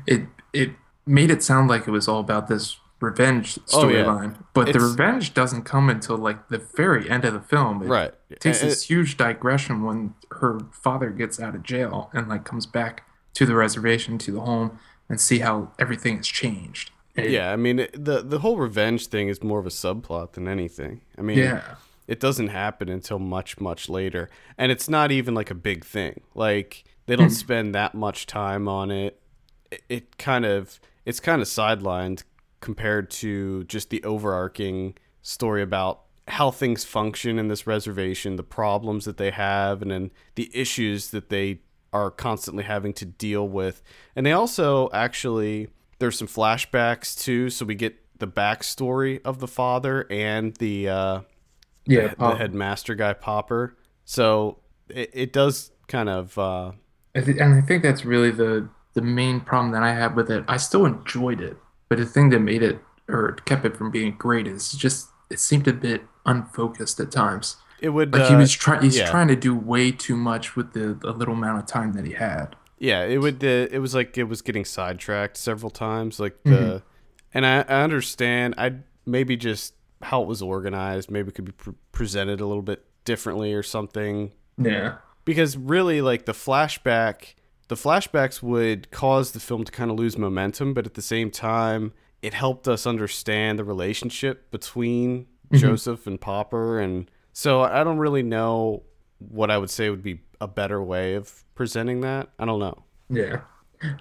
it it made it sound like it was all about this revenge Oh, yeah. storyline, but the revenge doesn't come until like the very end of the film. Right. It Right. takes And- this huge digression when her father gets out of jail and like comes back to the reservation to the home and see how everything has changed. It- Yeah, I mean it- the the whole revenge thing is more of a subplot than anything. I mean, Yeah. it doesn't happen until much much later, and it's not even like a big thing. Like they don't hmm. spend that much time on it. it. It kind of it's kind of sidelined compared to just the overarching story about how things function in this reservation, the problems that they have, and then the issues that they are constantly having to deal with. And they also actually there's some flashbacks too, so we get the backstory of the father and the uh, Yeah, the, the headmaster guy Popper. So it, it does kind of uh, and I think that's really the the main problem that I had with it. I still enjoyed it, but the thing that made it or kept it from being great is just it seemed a bit unfocused at times. it would Like he uh, was trying, he's yeah. trying to do way too much with the, the little amount of time that he had. Yeah, it would. Uh, it was like it was getting sidetracked several times. Like the, and I, I understand. I maybe just how it was organized. Maybe it could be pre- presented a little bit differently or something. Yeah, Because really, like the flashback, the flashbacks would cause the film to kind of lose momentum, but at the same time, it helped us understand the relationship between Joseph and Popper, and so I don't really know what I would say would be a better way of presenting that. I don't know. yeah.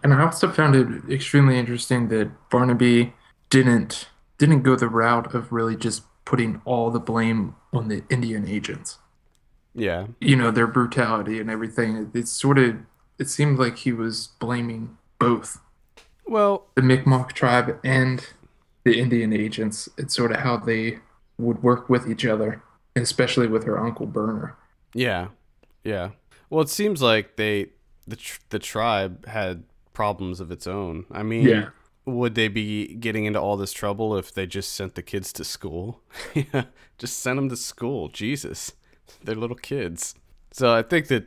And I also found it extremely interesting that Barnaby didn't didn't go the route of really just putting all the blame on the Indian agents. Yeah, You know, their brutality and everything. It, it's sort of it seemed like he was blaming both Well, the Mi'kmaq tribe and the Indian agents. It's sort of how they would work with each other, especially with her uncle Burner. Yeah, yeah. Well, it seems like they the tr- the tribe had problems of its own. I mean, Yeah. would they be getting into all this trouble if they just sent the kids to school? yeah, just send them to school. Jesus, they're little kids. So I think that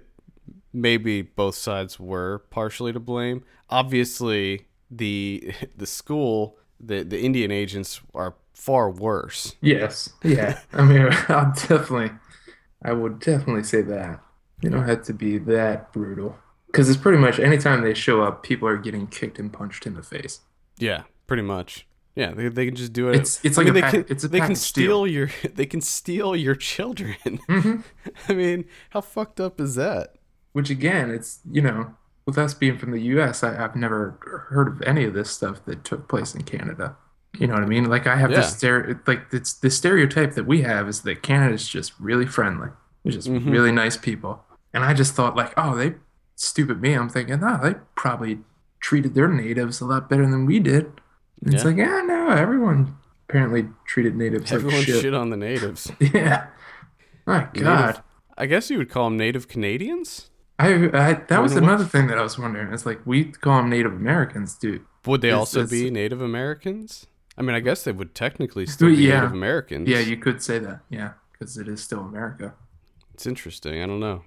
maybe both sides were partially to blame. Obviously, the the school, the the Indian agents are far worse. Yes. Yeah. I mean, I'll definitely, I would definitely say that. You don't have to be that brutal. Because it's pretty much anytime they show up, people are getting kicked and punched in the face. Yeah, pretty much. Yeah, they, they can just do it. It's- it's like mean, a they pack- can it's a they can package steal your they can steal your children. Mm-hmm. I mean, how fucked up is that? Which again, it's, you know, with us being from the US, I, I've never heard of any of this stuff that took place in Canada. You know what I mean? Like I have Yeah. this stereo, like it's the stereotype that we have is that Canada's just really friendly. They're just Mhm. really nice people. And I just thought like, oh, they stupid me. I'm thinking, oh, they probably treated their natives a lot better than we did. And It's like, yeah, no, everyone apparently treated natives Everyone like shit. shit. on the natives. Yeah. My God. I guess you would call them Native Canadians. I, I that was what- another thing that I was wondering. It's like we call them Native Americans, dude. Would they It's- also it's- be Native Americans? I mean, I guess they would technically still be Yeah. Native Americans. Yeah, you could say that. Yeah, because it is still America. it's interesting. I don't know.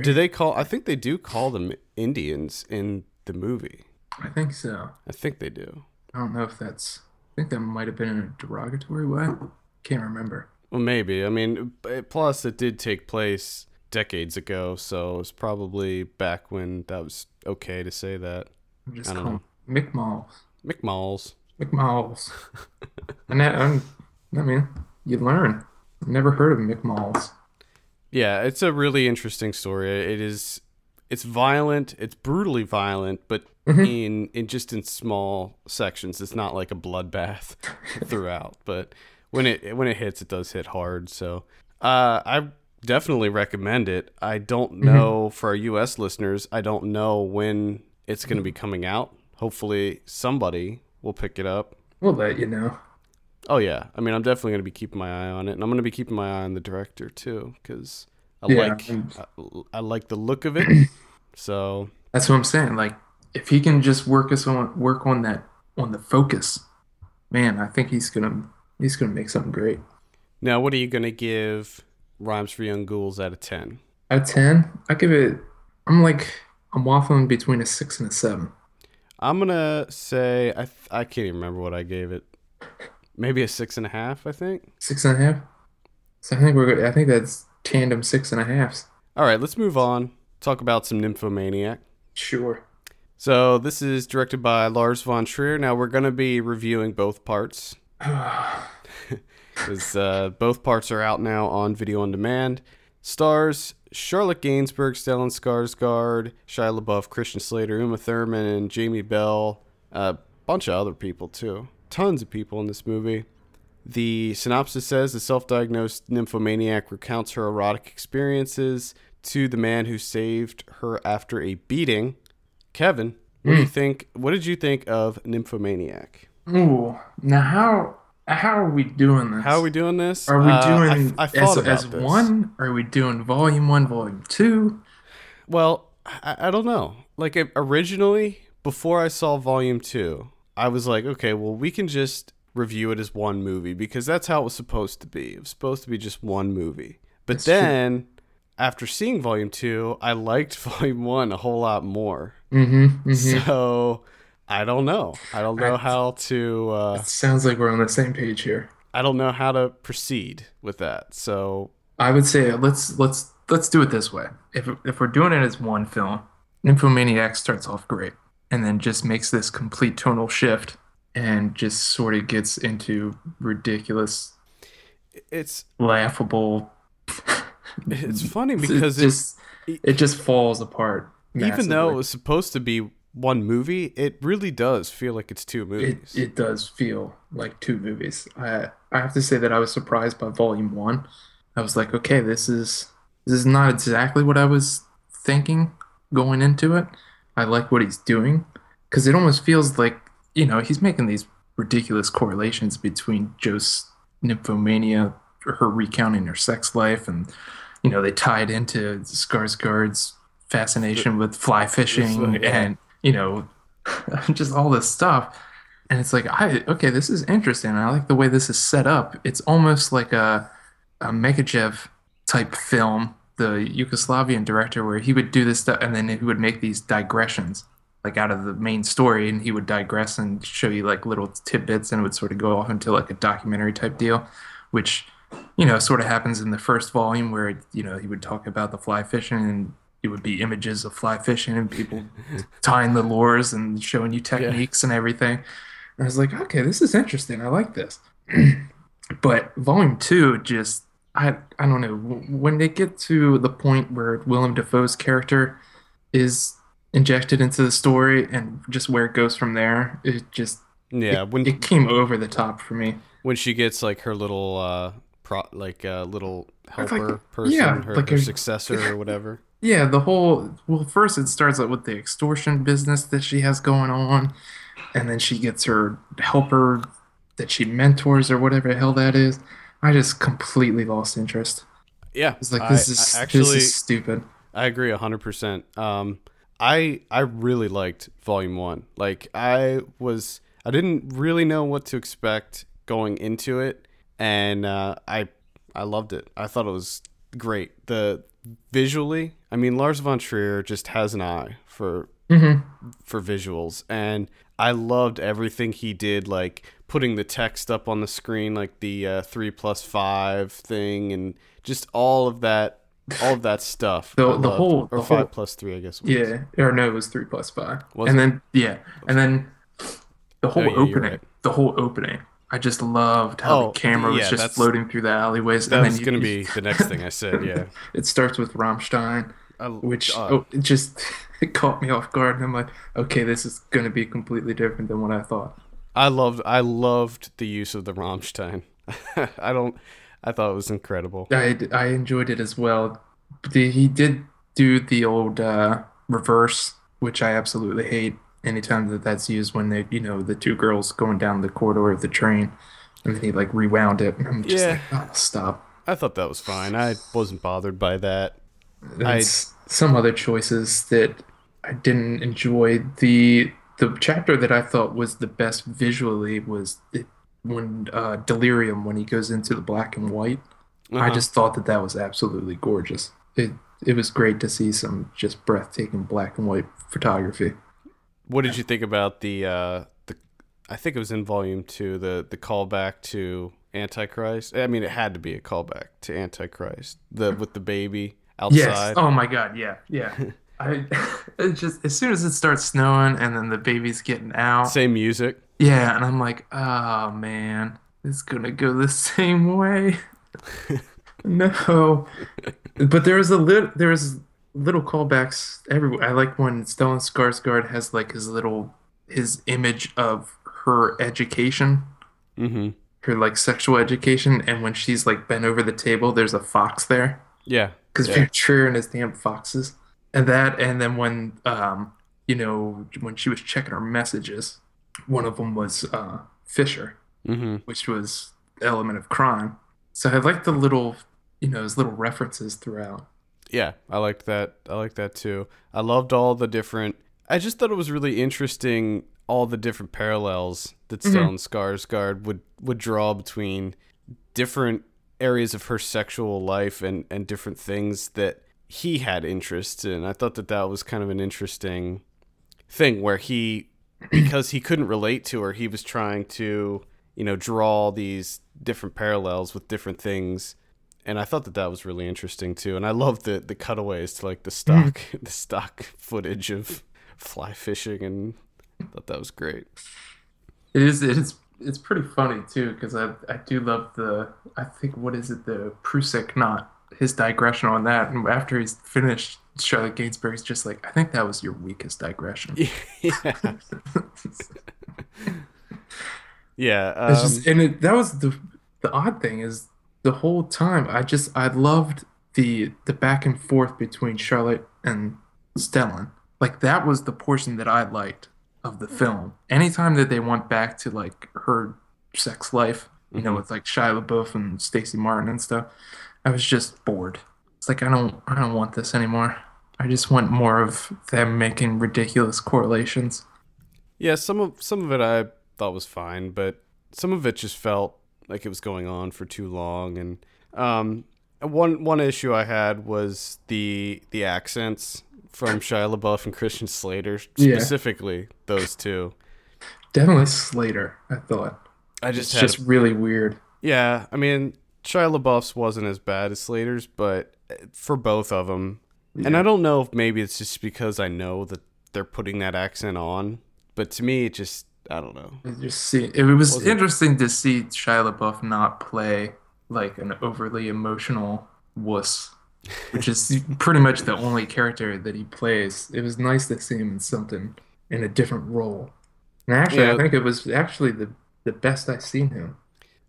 Do they call? I think they do call them Indians in the movie. I think so. I think they do. I don't know if that's. I think that might have been in a derogatory way. Can't remember. Well, maybe. I mean, plus it did take place decades ago, so it's probably back when that was okay to say that. I'm just I don't calling McMalls. McMalls. McMalls. and that, I'm, I mean, you learn. Never heard of McMalls. Yeah, it's a really interesting story. It is it's violent, it's brutally violent, but mm-hmm. in in just in small sections. It's not like a bloodbath throughout, but when it when it hits it does hit hard. So, uh I definitely recommend it. I don't mm-hmm. know for our US listeners, I don't know when it's going to be coming out. Hopefully somebody will pick it up. We'll let you know. Oh yeah, I mean, I'm definitely gonna be keeping my eye on it, and I'm gonna be keeping my eye on the director too, because I Yeah, like I, I like the look of it. so That's what I'm saying. Like, if he can just work us on work on that on the focus, man, I think he's gonna he's gonna make something great. now, what are you gonna give Rhymes for Young Ghouls out of ten? Out of ten, I give it. I'm like I'm waffling between a six and a seven. I'm gonna say I th- I can't even remember what I gave it. Maybe a six and a half. I think. Six and a half. So I think we're good. I think that's tandem six and a halves. All right, let's move on. Talk about some Nymphomaniac. Sure. So this is directed by Lars von Trier. Now we're gonna be reviewing both parts. because uh, both parts are out now on video on demand. Stars Charlotte Gainsbourg, Stellan Skarsgård, Shia LaBeouf, Christian Slater, Uma Thurman, and Jamie Bell. A bunch of other people too. Tons of people in this movie. The synopsis says the self-diagnosed nymphomaniac recounts her erotic experiences to the man who saved her after a beating. Kevin, what do you mm. think? What did you think of Nymphomaniac? Ooh, now how how are we doing this? How are we doing this? Are we Uh, I- doing I, thought as, as one? Are we doing volume one, volume two? Well, I, I don't know. Like it- originally, before I saw Volume Two, I was like, okay, well, we can just review it as one movie because that's how it was supposed to be. It was supposed to be just one movie. But That's true. then, after seeing Volume Two, I liked Volume One a whole lot more. Mm-hmm. So I don't know. I don't know I- how to. Uh, Sounds like we're on the same page here. I don't know how to proceed with that. So I would say let's let's let's do it this way. If if we're doing it as one film, Nymphomaniac starts off great, and then just makes this complete tonal shift, and just sort of gets into ridiculous, it's laughable. it's funny because it, just it just falls apart. even though it was supposed to be one movie, it really does feel like it's two movies. it does feel like two movies. I I have to say that I was surprised by Volume One. I was like, okay, this is this is not exactly what I was thinking going into it. I like what he's doing because it almost feels like you know he's making these ridiculous correlations between Joe's nymphomania, her recounting her sex life, and you know they tie it into Skarsgård's fascination with fly fishing and you know just all this stuff. And it's like i okay this is interesting. I like the way this is set up. It's almost like a, a Makavejev type film the yugoslavian director where he would do this stuff and then he would make these digressions like out of the main story. And he would digress and show you like little tidbits and it would sort of go off into like a documentary type deal which you know sort of happens in the first volume where you know he would talk about the fly fishing and it would be images of fly fishing and people tying the lures and showing you techniques and everything. And I was like, okay, this is interesting. I like this. but volume two just I I don't know when they get to the point where Willem Dafoe's character is injected into the story and just where it goes from there, it just yeah, when it came over the top for me. when she gets like her little uh pro like uh, little like- helper person, yeah, her, like her a- successor or whatever. Yeah, the whole well, first it starts out with the extortion business that she has going on, and then she gets her helper that she mentors or whatever the hell that is. I just completely lost interest. Yeah, It's like this I is actually this is stupid. I agree hundred percent. Um, I I really liked Volume One. Like I was, I didn't really know what to expect going into it, and uh, I I loved it. I thought it was great. The visually, I mean, Lars von Trier just has an eye for hmm for visuals and i loved everything he did like putting the text up on the screen like the uh, three plus five thing and just all of that all of that stuff The- the whole- or the five whole- plus three i guess. Yeah, or no, it was three plus five. Was and it? then yeah, and then the whole Oh, yeah, opening, right. the whole opening. I just loved how Oh, the camera was just floating through the alleyways. that and then was you- gonna be the next thing i said yeah. It starts with Rammstein. Which uh, oh, it just it caught me off guard and i'm like okay this is going to be completely different than what i thought. I loved i loved the use of the rammstein. I don't i thought it was incredible. I, I enjoyed it as well. The- he did do the old uh, reverse which i absolutely hate anytime that that's used when they you know the two girls going down the corridor of the train and then he like rewound it and i'm just Yeah. like oh stop i thought that was fine i wasn't bothered by that There's some other choices that I didn't enjoy. The the chapter that I thought was the best visually was it, when uh, Delirium when he goes into the black and white. I Uh-huh. just thought that that was absolutely gorgeous. It it was great to see some just breathtaking black and white photography. What did you think about the uh the I think it was in volume 2 the the callback to Antichrist? I mean it had to be a callback to Antichrist. The with the baby outside. Yes. Oh my God. Yeah. Yeah. I it just as soon as it starts snowing and then the baby's getting out. Same music. Yeah, and I'm like, oh man, it's gonna go the same way. No, but there's a little there's little callbacks everywhere. I like when Stellan Skarsgård has like his little his image of her education, Mm-hmm. her like sexual education, and when she's like bent over the table, there's a fox there Yeah. because Yeah. Trier and his damn foxes, and that, and then when um you know when she was checking her messages, one of them was uh Fisher, Mm-hmm. which was element of crime. So I like the little you know those little references throughout. Yeah, I liked that. I liked that too. I loved all the different. I just thought it was really interesting all the different parallels that Mhm. Stellan Skarsgård would would draw between different areas of her sexual life and and different things that he had interests in. I thought that that was kind of an interesting thing where he because he couldn't relate to her, he was trying to, you know, draw these different parallels with different things and I thought that that was really interesting too. And I love the the cutaways to like the stock the stock footage of fly fishing, and I thought that was great. It is it is it's pretty funny too because I I do love the I think what is it the Prusik knot his digression on that and after he's finished Charlotte Gainsbourg's just like I think that was your weakest digression. yeah, yeah. It's Um, just and it, that was the the odd thing is the whole time I just I loved the the back and forth between Charlotte and Stellan. Like that was the portion that I liked of the film. Anytime that they went back to like her sex life, you know, Mhm. with like Shia LaBeouf and Stacey Martin and stuff, I was just bored. It's like I don't I don't want this anymore. I just want more of them making ridiculous correlations. yeah, some of some of it I thought was fine, but some of it just felt like it was going on for too long. And um, one one issue I had was the the accents from Shia LaBeouf and Christian Slater, Yeah. specifically those two. Definitely Slater, I thought. I just It's had just really weird. Yeah, I mean, Shia LaBeouf's wasn't as bad as Slater's, but uh, for both of them, and I don't know if maybe it's just because I know that they're putting that accent on, but to me, it just I don't know. It just see it was Wasn't- interesting to see Shia LaBeouf not play like an overly emotional wuss, which is pretty much the only character that he plays. It was nice to see him in something in a different role. And actually, Yeah. I think it was actually the the best I've seen him.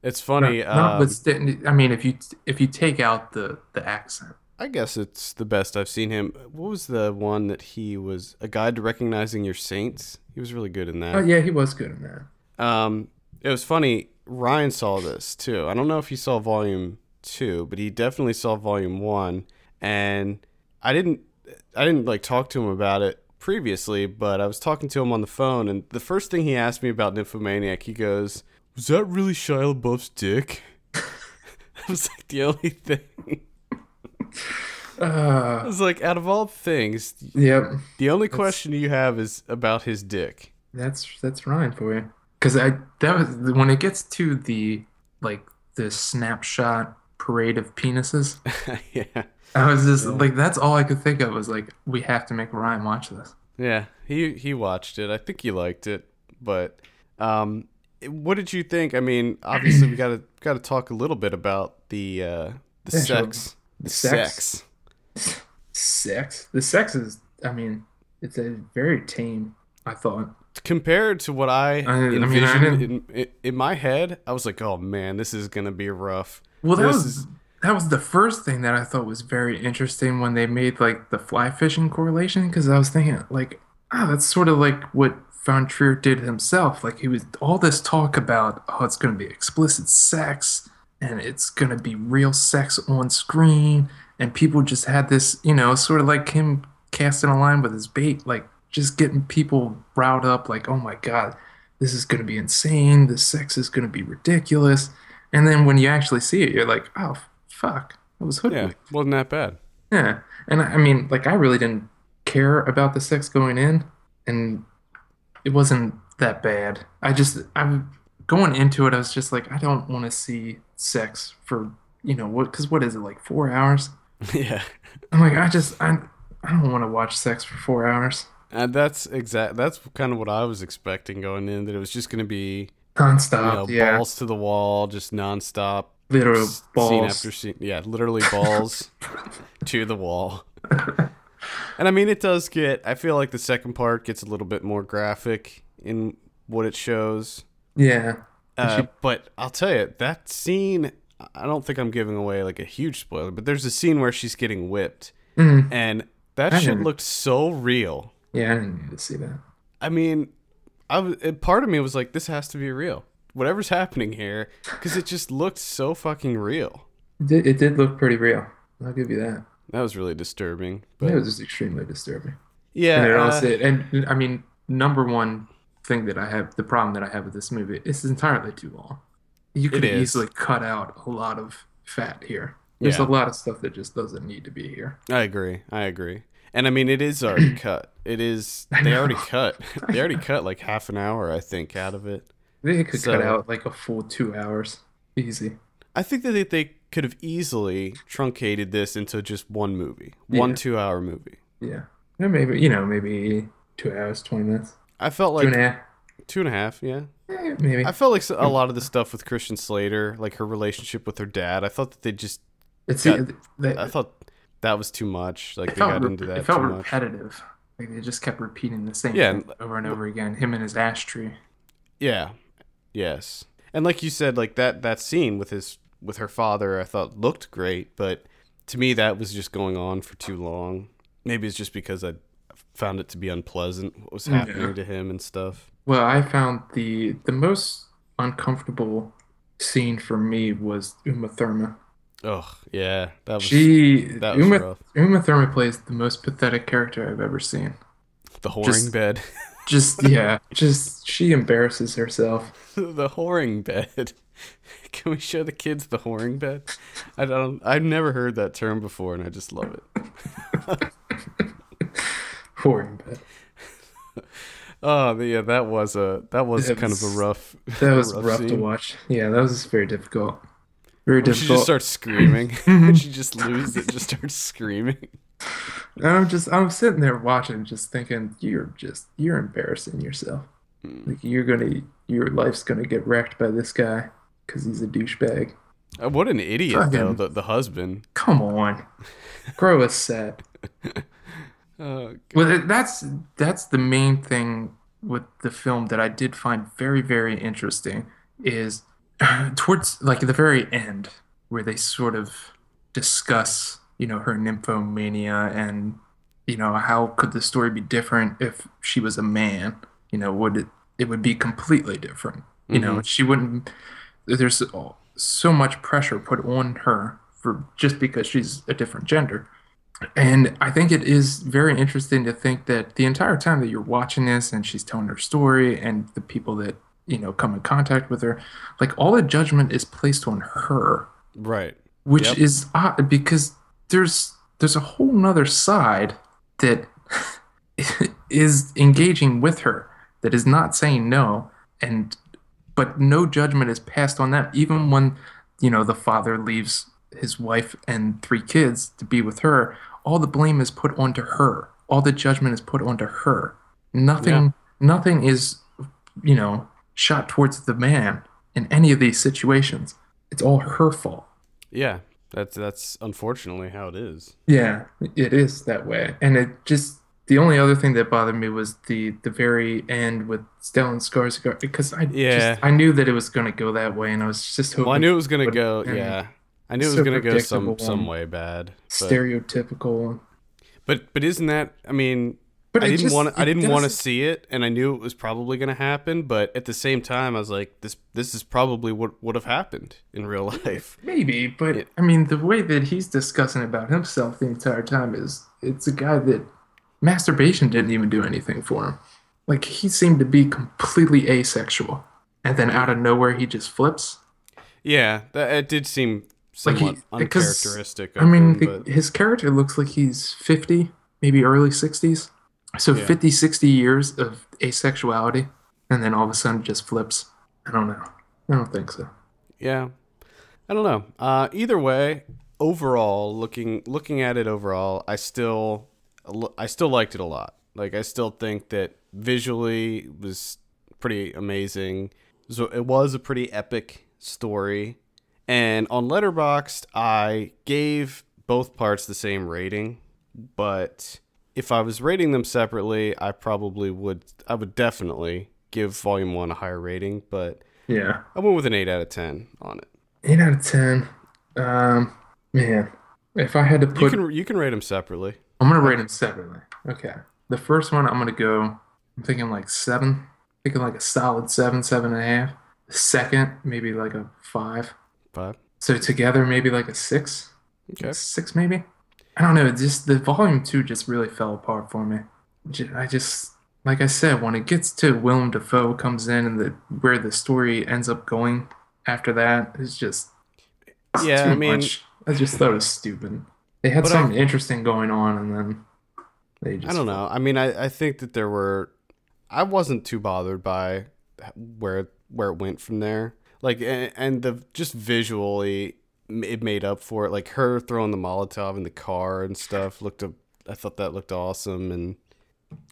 It's funny. Not, um, notwithstanding, I mean, if you if you take out the the accent, I guess it's the best I've seen him. What was the one that he was a guide to recognizing your saints? He was really good in that. oh yeah, he was good in that. Um, it was funny. Ryan saw this too. I don't know if he saw volume two, but he definitely saw volume one. And I didn't, I didn't like talk to him about it previously, but I was talking to him on the phone, and the first thing he asked me about Nymphomaniac, he goes, "Was that really Shia LaBeouf's dick?" that was like the only thing. Uh, was like, out of all things, yep. the only question you have is about his dick. That's that's Ryan for you. Because I that was when it gets to the like the snapshot parade of penises. yeah. I was just Yeah. like, that's all I could think of was like, we have to make Ryan watch this. Yeah, he he watched it. I think he liked it, but um, what did you think? I mean, obviously we got to got to talk a little bit about the uh, the Yeah, sure. sex, the sex? sex. Sex. The sex is, I mean, it's a very tame. I thought. Compared to what I, I- I mean, I envisioned in, in, my head, I was like, oh man, this is gonna be rough. Well, that This was is- that was the first thing that I thought was very interesting when they made like the fly fishing correlation because I was thinking like, ah, that's sort of like what Von Trier did himself. Like he was all this talk about, oh, it's going to be explicit sex and it's going to be real sex on screen, and people just had this, you know, sort of like him casting a line with his bait, like just getting people riled up, like, oh my god, this is going to be insane. The sex is going to be ridiculous. And then when you actually see it, you're like, oh, fuck. I was Yeah, wasn't that bad. Yeah. And I I mean, like, I really didn't care about the sex going in, and it wasn't that bad. I just, I'm going into it, I was just like, I don't want to see sex for, you know, what, because what is it, like four hours? yeah, I'm like, I just, I, I don't want to watch sex for four hours. and that's exact. That's kind of what I was expecting going in. That it was just gonna be you Nonstop. know, yeah. balls to the wall, just nonstop Literal Scene balls. after scene. Yeah, literally balls to the wall. And I mean, it does get. I feel like the second part gets a little bit more graphic in what it shows. Yeah. Uh, but I'll tell you, that scene. I don't think I'm giving away like a huge spoiler, but there's a scene where she's getting whipped, Mhm. and that I shit looked so real. Yeah, I didn't need to see that. I mean, I was, it, part of me was like, this has to be real. Whatever's happening here, because it just looked so fucking real. It did, it did look pretty real. I'll give you that. That was really disturbing. But... It was just extremely disturbing. yeah, and, uh, and I mean, number one thing that I have, the problem that I have with this movie, it's entirely too long. You could easily cut out a lot of fat here. There's Yeah. a lot of stuff that just doesn't need to be here. I agree. I agree. And I mean, it is already cut. It is. They already cut. They already cut like half an hour, I think, out of it. They could So- cut out like a full two hours, easy. I think that they, they could have easily truncated this into just one movie, one two-hour movie. Yeah, or maybe you know maybe two hours, twenty minutes, I felt like and a half, two and a half. Yeah, maybe. I felt like a lot of the stuff with Christian Slater, like her relationship with her dad. I thought that they just. It's got- they- I thought that was too much. Like they got re- into that it felt too much. repetitive. Like they just kept repeating the same Yeah, thing over and over again. Him and his ash tree. Yeah. Yes. And like you said, like that that scene with his with her father, I thought looked great, but to me that was just going on for too long. Maybe it's just because I found it to be unpleasant what was mm. Yeah. happening to him and stuff. Well, I found the the most uncomfortable scene for me was Uma Thurman. Oh, yeah. That was She that was Uma rough. Uma Thurman plays the most pathetic character I've ever seen. The whoring just- bed. Just yeah, just she embarrasses herself. the whoring bed. Can we show the kids the whoring bed? I don't I've never heard that term before and I just love it. Whoring bed. Oh, yeah, that was a that was That kind of a rough That was rough rough to watch. Yeah, that was very difficult. Very difficult. She just starts screaming. She just loses it, just starts screaming. And I'm just I'm sitting there watching, just thinking, you're just you're embarrassing yourself. Mm. Like you're gonna your life's gonna get wrecked by this guy because he's a douchebag. Uh, what an idiot, though, the, the husband. Come on, grow a set. Uh, Well, that's that's the main thing with the film that I did find very very interesting is towards like the very end where they sort of discuss you know her nymphomania and you know how could the story be different if she was a man? You know would it it would be completely different. You know she wouldn't there's so much pressure put on her for just because she's a different gender and I think it is very interesting to think that the entire time that you're watching this and she's telling her story and the people that, you know, come in contact with her, like all the judgment is placed on her, right. which Yep. is odd because there's there's a whole nother side that is engaging with her that is not saying no and but no judgment is passed on them even when you know the father leaves his wife and three kids to be with her all the blame is put onto her all the judgment is put onto her nothing Yeah. nothing is you know shot towards the man in any of these situations it's all her fault Yeah, that's that's unfortunately how it is. yeah, it is that way. And it just the only other thing that bothered me was the the very end with Stellan Skarsgård because I Yeah. just I knew that it was going to go that way and I was just hoping Well, I knew it was gonna go. and Yeah, I knew it was so gonna go some some way bad. But stereotypical. but, but isn't that? I mean, But I didn't want. I didn't want to see it, and I knew it was probably gonna happen. But at the same time, I was like, this this is probably what would have happened in real life. Maybe, but It- I mean the way that he's discussing about himself the entire time is it's a guy that masturbation didn't even do anything for him. Like he seemed to be completely asexual. And then out of nowhere he just flips. Yeah, that it did seem Like he- somewhat uncharacteristic. Of I mean, him, but his character looks like he's 50, maybe early 60s. So Yeah. 50, 60 years of asexuality, and then all of a sudden just flips. I don't know. I don't think so. yeah, I don't know. Uh, either way, overall, looking looking at it overall, I still I still liked it a lot. Like I still think that visually it was pretty amazing. So it was a pretty epic story, And on Letterboxd, I gave both parts the same rating, but if I was rating them separately, I probably would I would definitely give volume 1 a higher rating, but Yeah. I went with an 8 out of 10 on it. Eight out of ten. Um, man, if I had to You put, can you can rate them separately. I'm gonna rate them separately. Okay. The first one, I'm gonna go. I'm thinking like seven. Thinking like a solid seven, seven and a half. The second, maybe like a five. So together, maybe like a six. Okay. Six, maybe. I don't know. Just the volume two just really fell apart for me. I just, like I said, when it gets to Willem Dafoe comes in and the where the story ends up going after that, it's just it's Yeah, too I mean- much. I just thought it was stupid. They had But I- something interesting going on, and then they just I don't know. I mean, I, I think that there were. I wasn't too bothered by where where it went from there. Like and, and the just visually, it made up for it. Like her throwing the Molotov in the car and stuff looked. A, I thought that looked awesome, and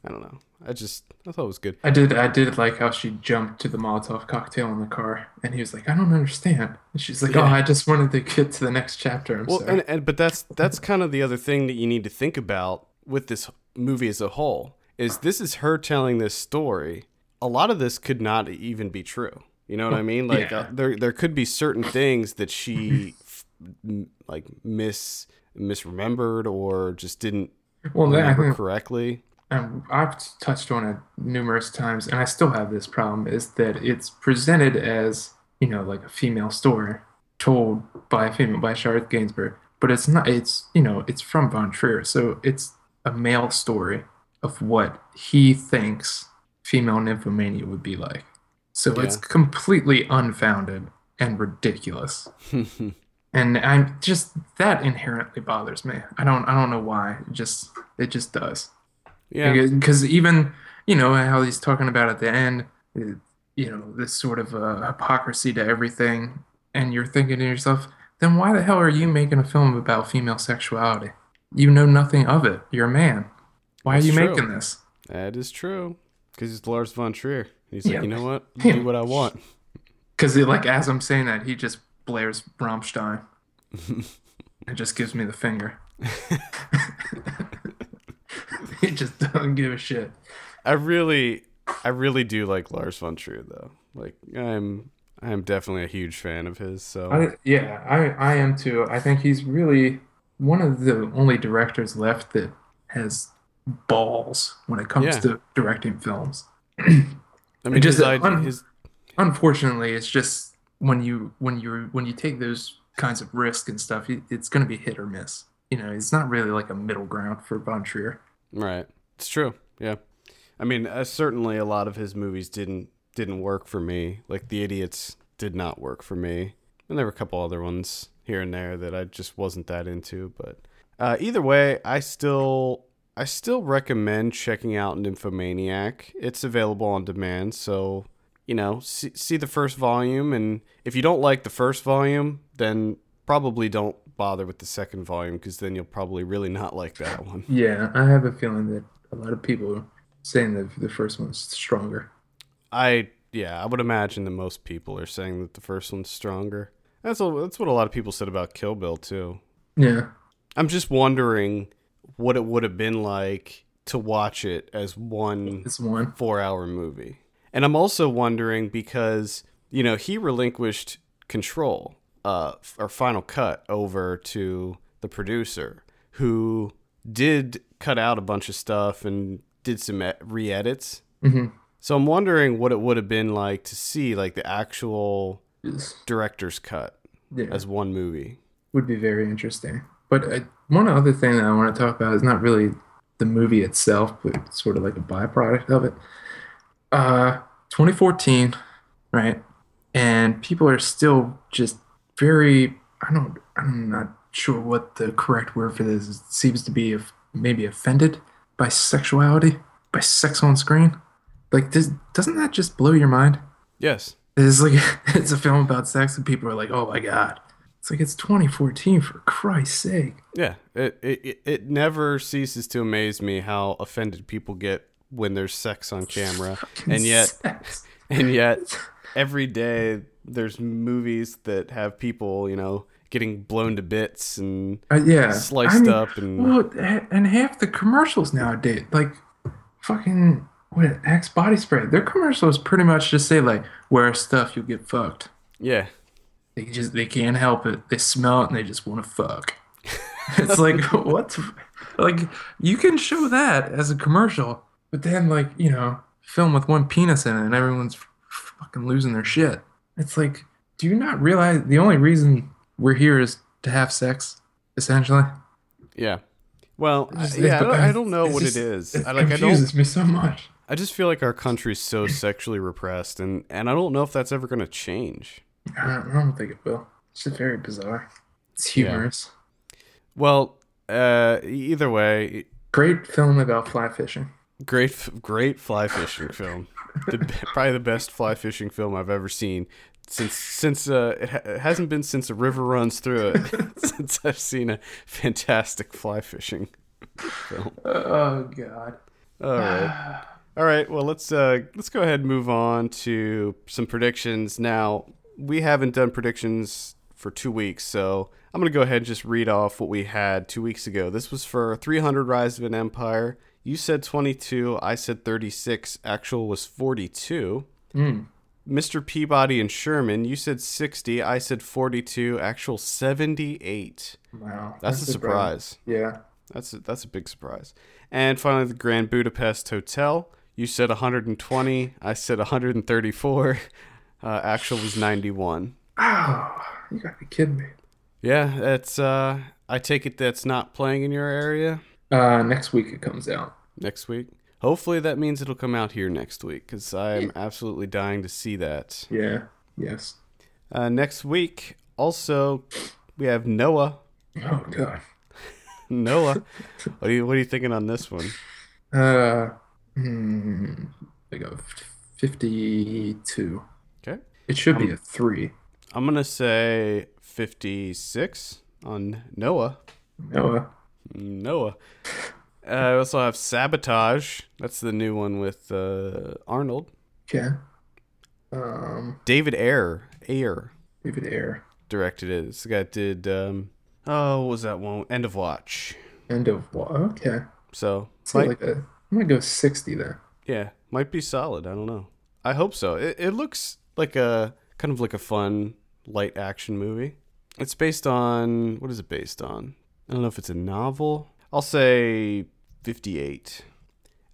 I don't know. I just I thought it was good. I did I did like how she jumped to the Molotov cocktail in the car, and he was like, "I don't understand." And she's like, "Oh, I just wanted to get to the next chapter." I'm Well, sorry. and, and but that's that's kind of the other thing that you need to think about with this movie as a whole is this is her telling this story. A lot of this could not even be true. You know what I mean? Like Yeah. uh, there there could be certain things that she like miss misremembered or just didn't well, that, I remember think correctly. and I've touched on it numerous times, and I still have this problem: is that it's presented as you know, like a female story told by a female by Charlotte Gainsbourg, but it's not. It's you know, it's from Von Trier, so it's a male story of what he thinks female nymphomania would be like. So it's completely unfounded and ridiculous. and I'm just that inherently bothers me. I don't I don't know why. It just it just does. yeah. Because even you know how he's talking about at the end, uh, you know this sort of uh, hypocrisy to everything, and you're thinking to yourself, then why the hell are you making a film about female sexuality? You know nothing of it. You're a man. Why That's are you true. making this? That is true. Because it's Lars von Trier. He's Yeah. like, you know what? Do what I want. Because like as I'm saying that, he just blares Rammstein. it just gives me the finger. he just doesn't give a shit. I really, I really do like Lars von Trier though. Like I'm, I am definitely a huge fan of his. So I, yeah, I, I am too. I think he's really one of the only directors left that has balls when it comes Yeah. to directing films. I mean, just his, idea, his Unfortunately, it's just when you when you when you take those kinds of risks and stuff, it's going to be hit or miss. You know, it's not really like a middle ground for Von Trier. right. It's true. Yeah. I mean, uh, certainly a lot of his movies didn't didn't work for me. Like The Idiots did not work for me, and there were a couple other ones here and there that I just wasn't that into. But uh, either way, I still I still recommend checking out Nymphomaniac. It's available on demand, so you know see, see the first volume, and if you don't like the first volume, then probably don't bother with the second volume because then you'll probably really not like that one. Yeah, I have a feeling that a lot of people are saying that the first one's stronger. I yeah, I would imagine that most people are saying that the first one's stronger. That's a, that's what a lot of people said about Kill Bill too. Yeah. I'm just wondering what it would have been like to watch it as one one. 4-hour movie. And I'm also wondering because, you know, he relinquished control uh or final cut over to the producer who did cut out a bunch of stuff and did some e- re-edits. hmm So I'm wondering what it would have been like to see like the actual director's cut Yeah. as one movie. would be very interesting. But uh, one other thing that I want to talk about is not really the movie itself, but sort of like a byproduct of it. Uh, 2014, right? And people are still just very, I don't, I'm not sure what the correct word for this is. It seems to be of- maybe offended by sexuality, by sex on screen. Like, does, doesn't that just blow your mind? Yes. It's like it's a film about sex, and people are like, "Oh my god!" It's like it's 2014 for Christ's sake. Yeah. It, it it- never ceases to amaze me how offended people get when there's sex on camera. And yet Sex. and yet every day there's movies that have people, you know, getting blown to bits and Uh, yeah, sliced I mean, up and Well, and half the commercials nowadays, like fucking what Axe body spray, their commercials pretty much just say like, "Wear stuff, you'll get fucked." yeah. They just they can't help it. They smell it and they just want to fuck. it's like what? Like you can show that as a commercial, but then like you know, film with one penis in it and everyone's fucking losing their shit. It's like, do you not realize the only reason we're here is to have sex, essentially? Yeah. Well, I- It's- yeah, I don't, I don't know what just- it is. It I like I confuses don't me so much. I just feel like our country's so sexually repressed and and I don't know if that's ever going to change. I don't, think it will. It's just very bizarre. It's Yeah. humorous. Well, uh either way, Great film about fly fishing. great great fly fishing film. The, probably the best fly fishing film I've ever seen since since uh it, ha- it hasn't been since a river runs through it since I've seen a fantastic fly fishing film. Oh God. All right. All right. Well, let's uh let's go ahead and move on to some predictions. Now, we haven't done predictions for 2 weeks, so I'm going to go ahead and just read off what we had 2 weeks ago. This was for 300 Rise of an Empire. You said 22, I said 36. Actual was 42. Hmm. Mr. Peabody and Sherman, you said 60, I said 42. Actual 78. Wow. That's, a surprise. Yeah. That's a, that's a big surprise. And finally, the Grand Budapest Hotel. You said 120. I said 134. Uh, actual was 91. Oh, you gotta be kidding me. Yeah, that's. Uh, I take it that's not playing in your area Uh, next week it comes out. next week. Hopefully, that means it'll come out here next week because I'm absolutely dying to see that. Yeah. Yes. Uh, next week, also, we have Noah. Oh God. Noah, what are you what are you thinking on this one? Uh, hmm, I go fifty-two. It should be a three. I'm gonna say 56 on Noah. Noah. Noah. Uh, I also have Sabotage. That's the new one with uh, Arnold. Okay. Um, David Ayer. Ayer David Ayer. directed it. This guy did. Um, oh, what was that one? End of Watch. End of what? Okay. So, So might, like a, I'm gonna go sixty there. yeah, might be solid. I don't know. I hope so. It, it looks like a kind of like a fun, light action movie. It's based on what is it based on? I don't know if it's a novel. I'll say 58.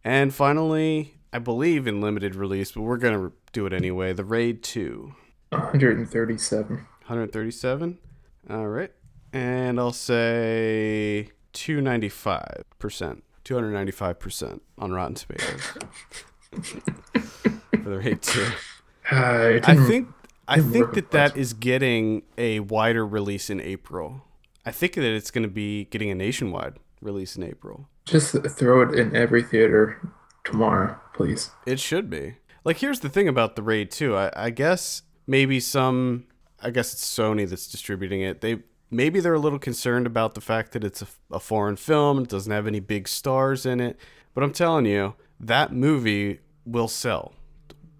And finally, I believe in limited release, but we're going to do it anyway. The Raid 2, 137. 137. All right. And I'll say 295%. 295% on Rotten Tomatoes. For the Raid 2. Uh, I think I think that that is getting a wider release in April. I think that it's going to be getting a nationwide release in April. just throw it in every theater tomorrow, please. It should be. Like, here's the thing about the Raid 2. I, I guess maybe some, I guess it's Sony that's distributing it. They maybe they're a little concerned about the fact that it's a, a foreign film. It doesn't have any big stars in it. But I'm telling you, that movie will sell.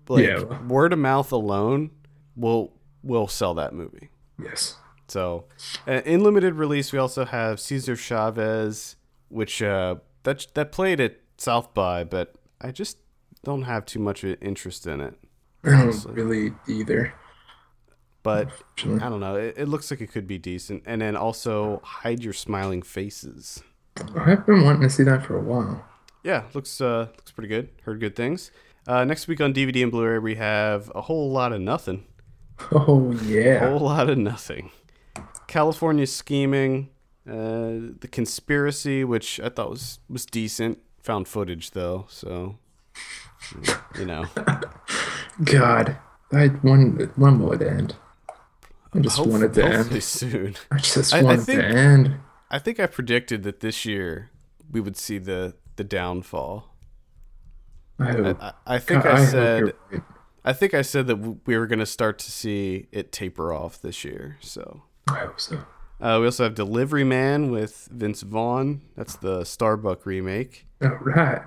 Like Yeah. word of mouth alone will will sell that movie. Yes. So, uh, in limited release, we also have Cesar Chavez, which uh, that that played at South by, but I just don't have too much interest in it. I don't Honestly. really either. But Actually. I don't know. It, it looks like it could be decent. And then also hide your smiling faces. I've been wanting to see that for a while. Yeah, looks uh looks pretty good. Heard good things. Uh, next week on DVD and Blu-ray, we have a whole lot of nothing. Oh yeah. A whole lot of nothing. California scheming, uh, the conspiracy, which I thought was was decent. Found footage though, so you know. God, I one when will it end? I just Hope- want it to end. soon. I just I- I think- to end. I think I predicted that this year we would see the the downfall. I. I, I think God, I said right. I think I said that we were going to start to see it taper off this year. So I hope so. uh, we also have Delivery Man with Vince Vaughn. That's the Starbuck remake. All right.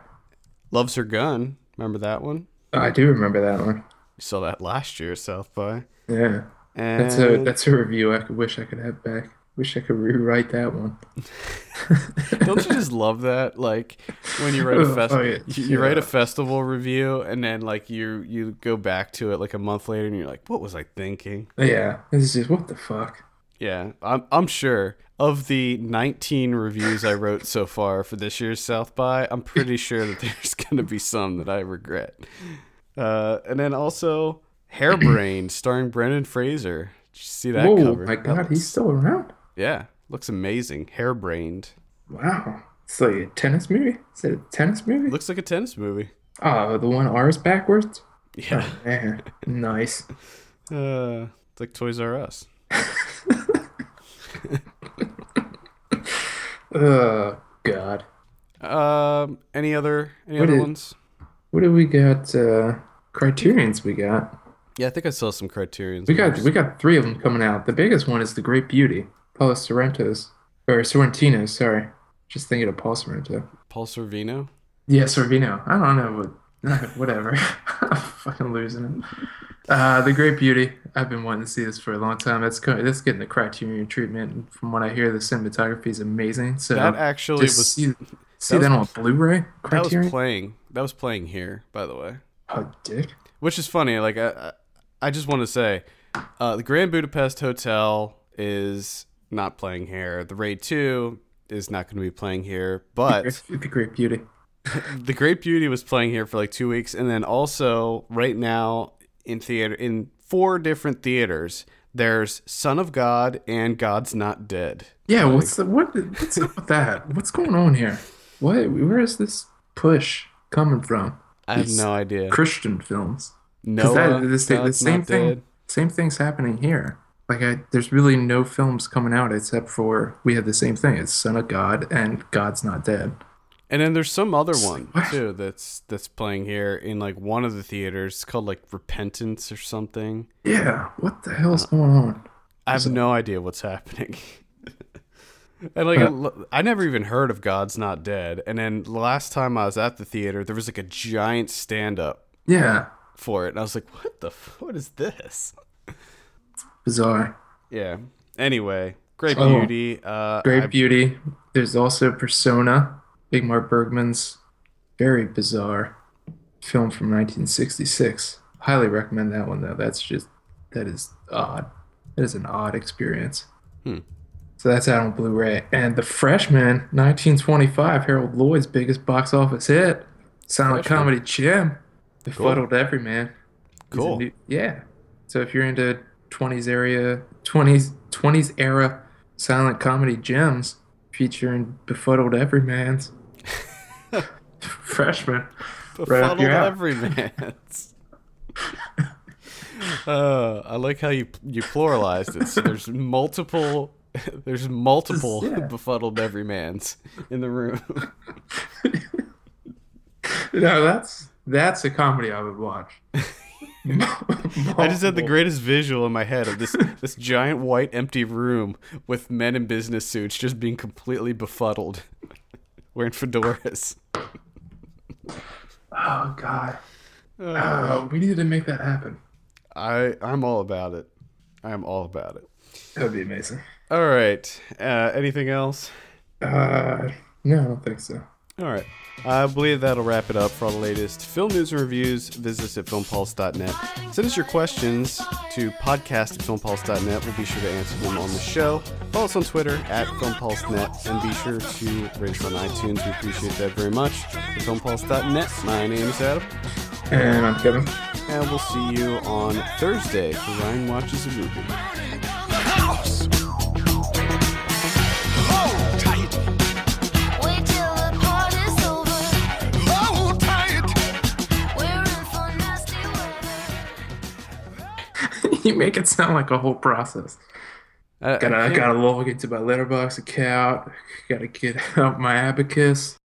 Loves Her Gun. Remember that one? I do remember that one. You saw that last year, South by. Yeah, And that's a that's a review I could wish I could have back. Wish I could rewrite that one. don't you just love that? Like when you write a Oh, fest, oh, yeah. you, you write a festival review, and then like you you go back to it like a month later, and you're like, what was I thinking? Yeah, it's just what the fuck. Yeah, I'm I'm sure of the 19 reviews I wrote so far for this year's South by, I'm pretty sure that there's gonna be some that I regret. Uh, and then also Hairbrained, starring Brendan Fraser. Did you see that Whoa, cover? my god, he's still around. Yeah, looks amazing. Hairbrained Wow, it's like a tennis movie. Is it a tennis movie? looks like a tennis movie. Oh, the one R's backwards. Yeah, Man, nice. uh, it's like Toys R Us. Oh God, Um, any other any What other is- ones? what do we got? Uh, Criterion's we got. Yeah, I think I saw some Criterions. We got we got three of them coming out. The biggest one is The Great Beauty, Paolo Sorrento's or Sorrentino. Sorry, just thinking of Paul Sorrento. Paul Sorvino. Yeah, Sorvino. I don't know what. Whatever. I'm fucking losing it. Uh, the Great Beauty. I've been wanting to see this for a long time. That's that's getting the Criterion treatment. From what I hear, the cinematography is amazing. So That actually was see, see that that, on Blu-ray. that was playing. That was playing here, by the way. oh, dick. Which is funny. Like I, I I just want to say, uh, the Grand Budapest Hotel is not playing here. The Raid Two is not going to be playing here, but the Great Beauty. the Great Beauty was playing here for like two weeks, and then also right now in theater in four different theaters. There's Son of God and God's Not Dead. Yeah, what's the what? What's up with that? What's going on here? What? Where is this push coming from? I have These no idea. Christian films. No, that this, the same thing. Dead. Same thing's happening here. Like I, there's really no films coming out except for we have the same thing. It's Son of God and God's Not Dead. And then there's some other one too that's that's playing here in like one of the theaters. It's called like Repentance or something. Yeah, what the hell's going on? I have no idea what's happening. and like I never even heard of God's Not Dead. And then the last time I was at the theater, there was like a giant stand up Yeah, for it, and I was like, "What the? F- what is this?" Bizarre. Yeah. Anyway, Great Oh. Beauty. Uh, Great I- Beauty. There's also Persona, Ingmar Bergman's very bizarre film from 1966. Highly recommend that one though. That's just that is odd. That is an odd experience. Hmm. So that's out on Blu-ray. And The Freshman, 1925, Harold Lloyd's biggest box office hit. Silent Freshman. comedy gem. Befuddled Everyman. He's a Cool. new- yeah. So if you're into 20s area, 20s 20s era silent comedy gems featuring Befuddled Everyman's freshman. Befuddled your alley. every man's. uh, I like how you you pluralized it. So there's multiple. There's multiple Yeah. befuddled everymans in the room. No, that's that's a comedy I would watch. I just had the greatest visual in my head of this this giant white empty room with men in business suits just being completely befuddled, wearing fedoras. Oh god. Oh, we needed to make that happen. I I'm all about it. I am all about it. That would be amazing. All right. Uh, anything else? Uh, no, I don't think so. All right. I believe that'll wrap it up for all the latest film news and reviews. Visit us at filmpulse.net. Send us your questions to podcast at filmpulse.net. We'll be sure to answer them on the show. Follow us on Twitter at filmpulse.net and be sure to rate us on iTunes. We appreciate that very much. At filmpulse.net. My name is Adam, And I'm Kevin. and we'll see you on Thursday for Ryan Watches a Movie. You make it sound like a whole process. I, Gotta, I gotta log into my Letterboxd account. Gotta get out my abacus.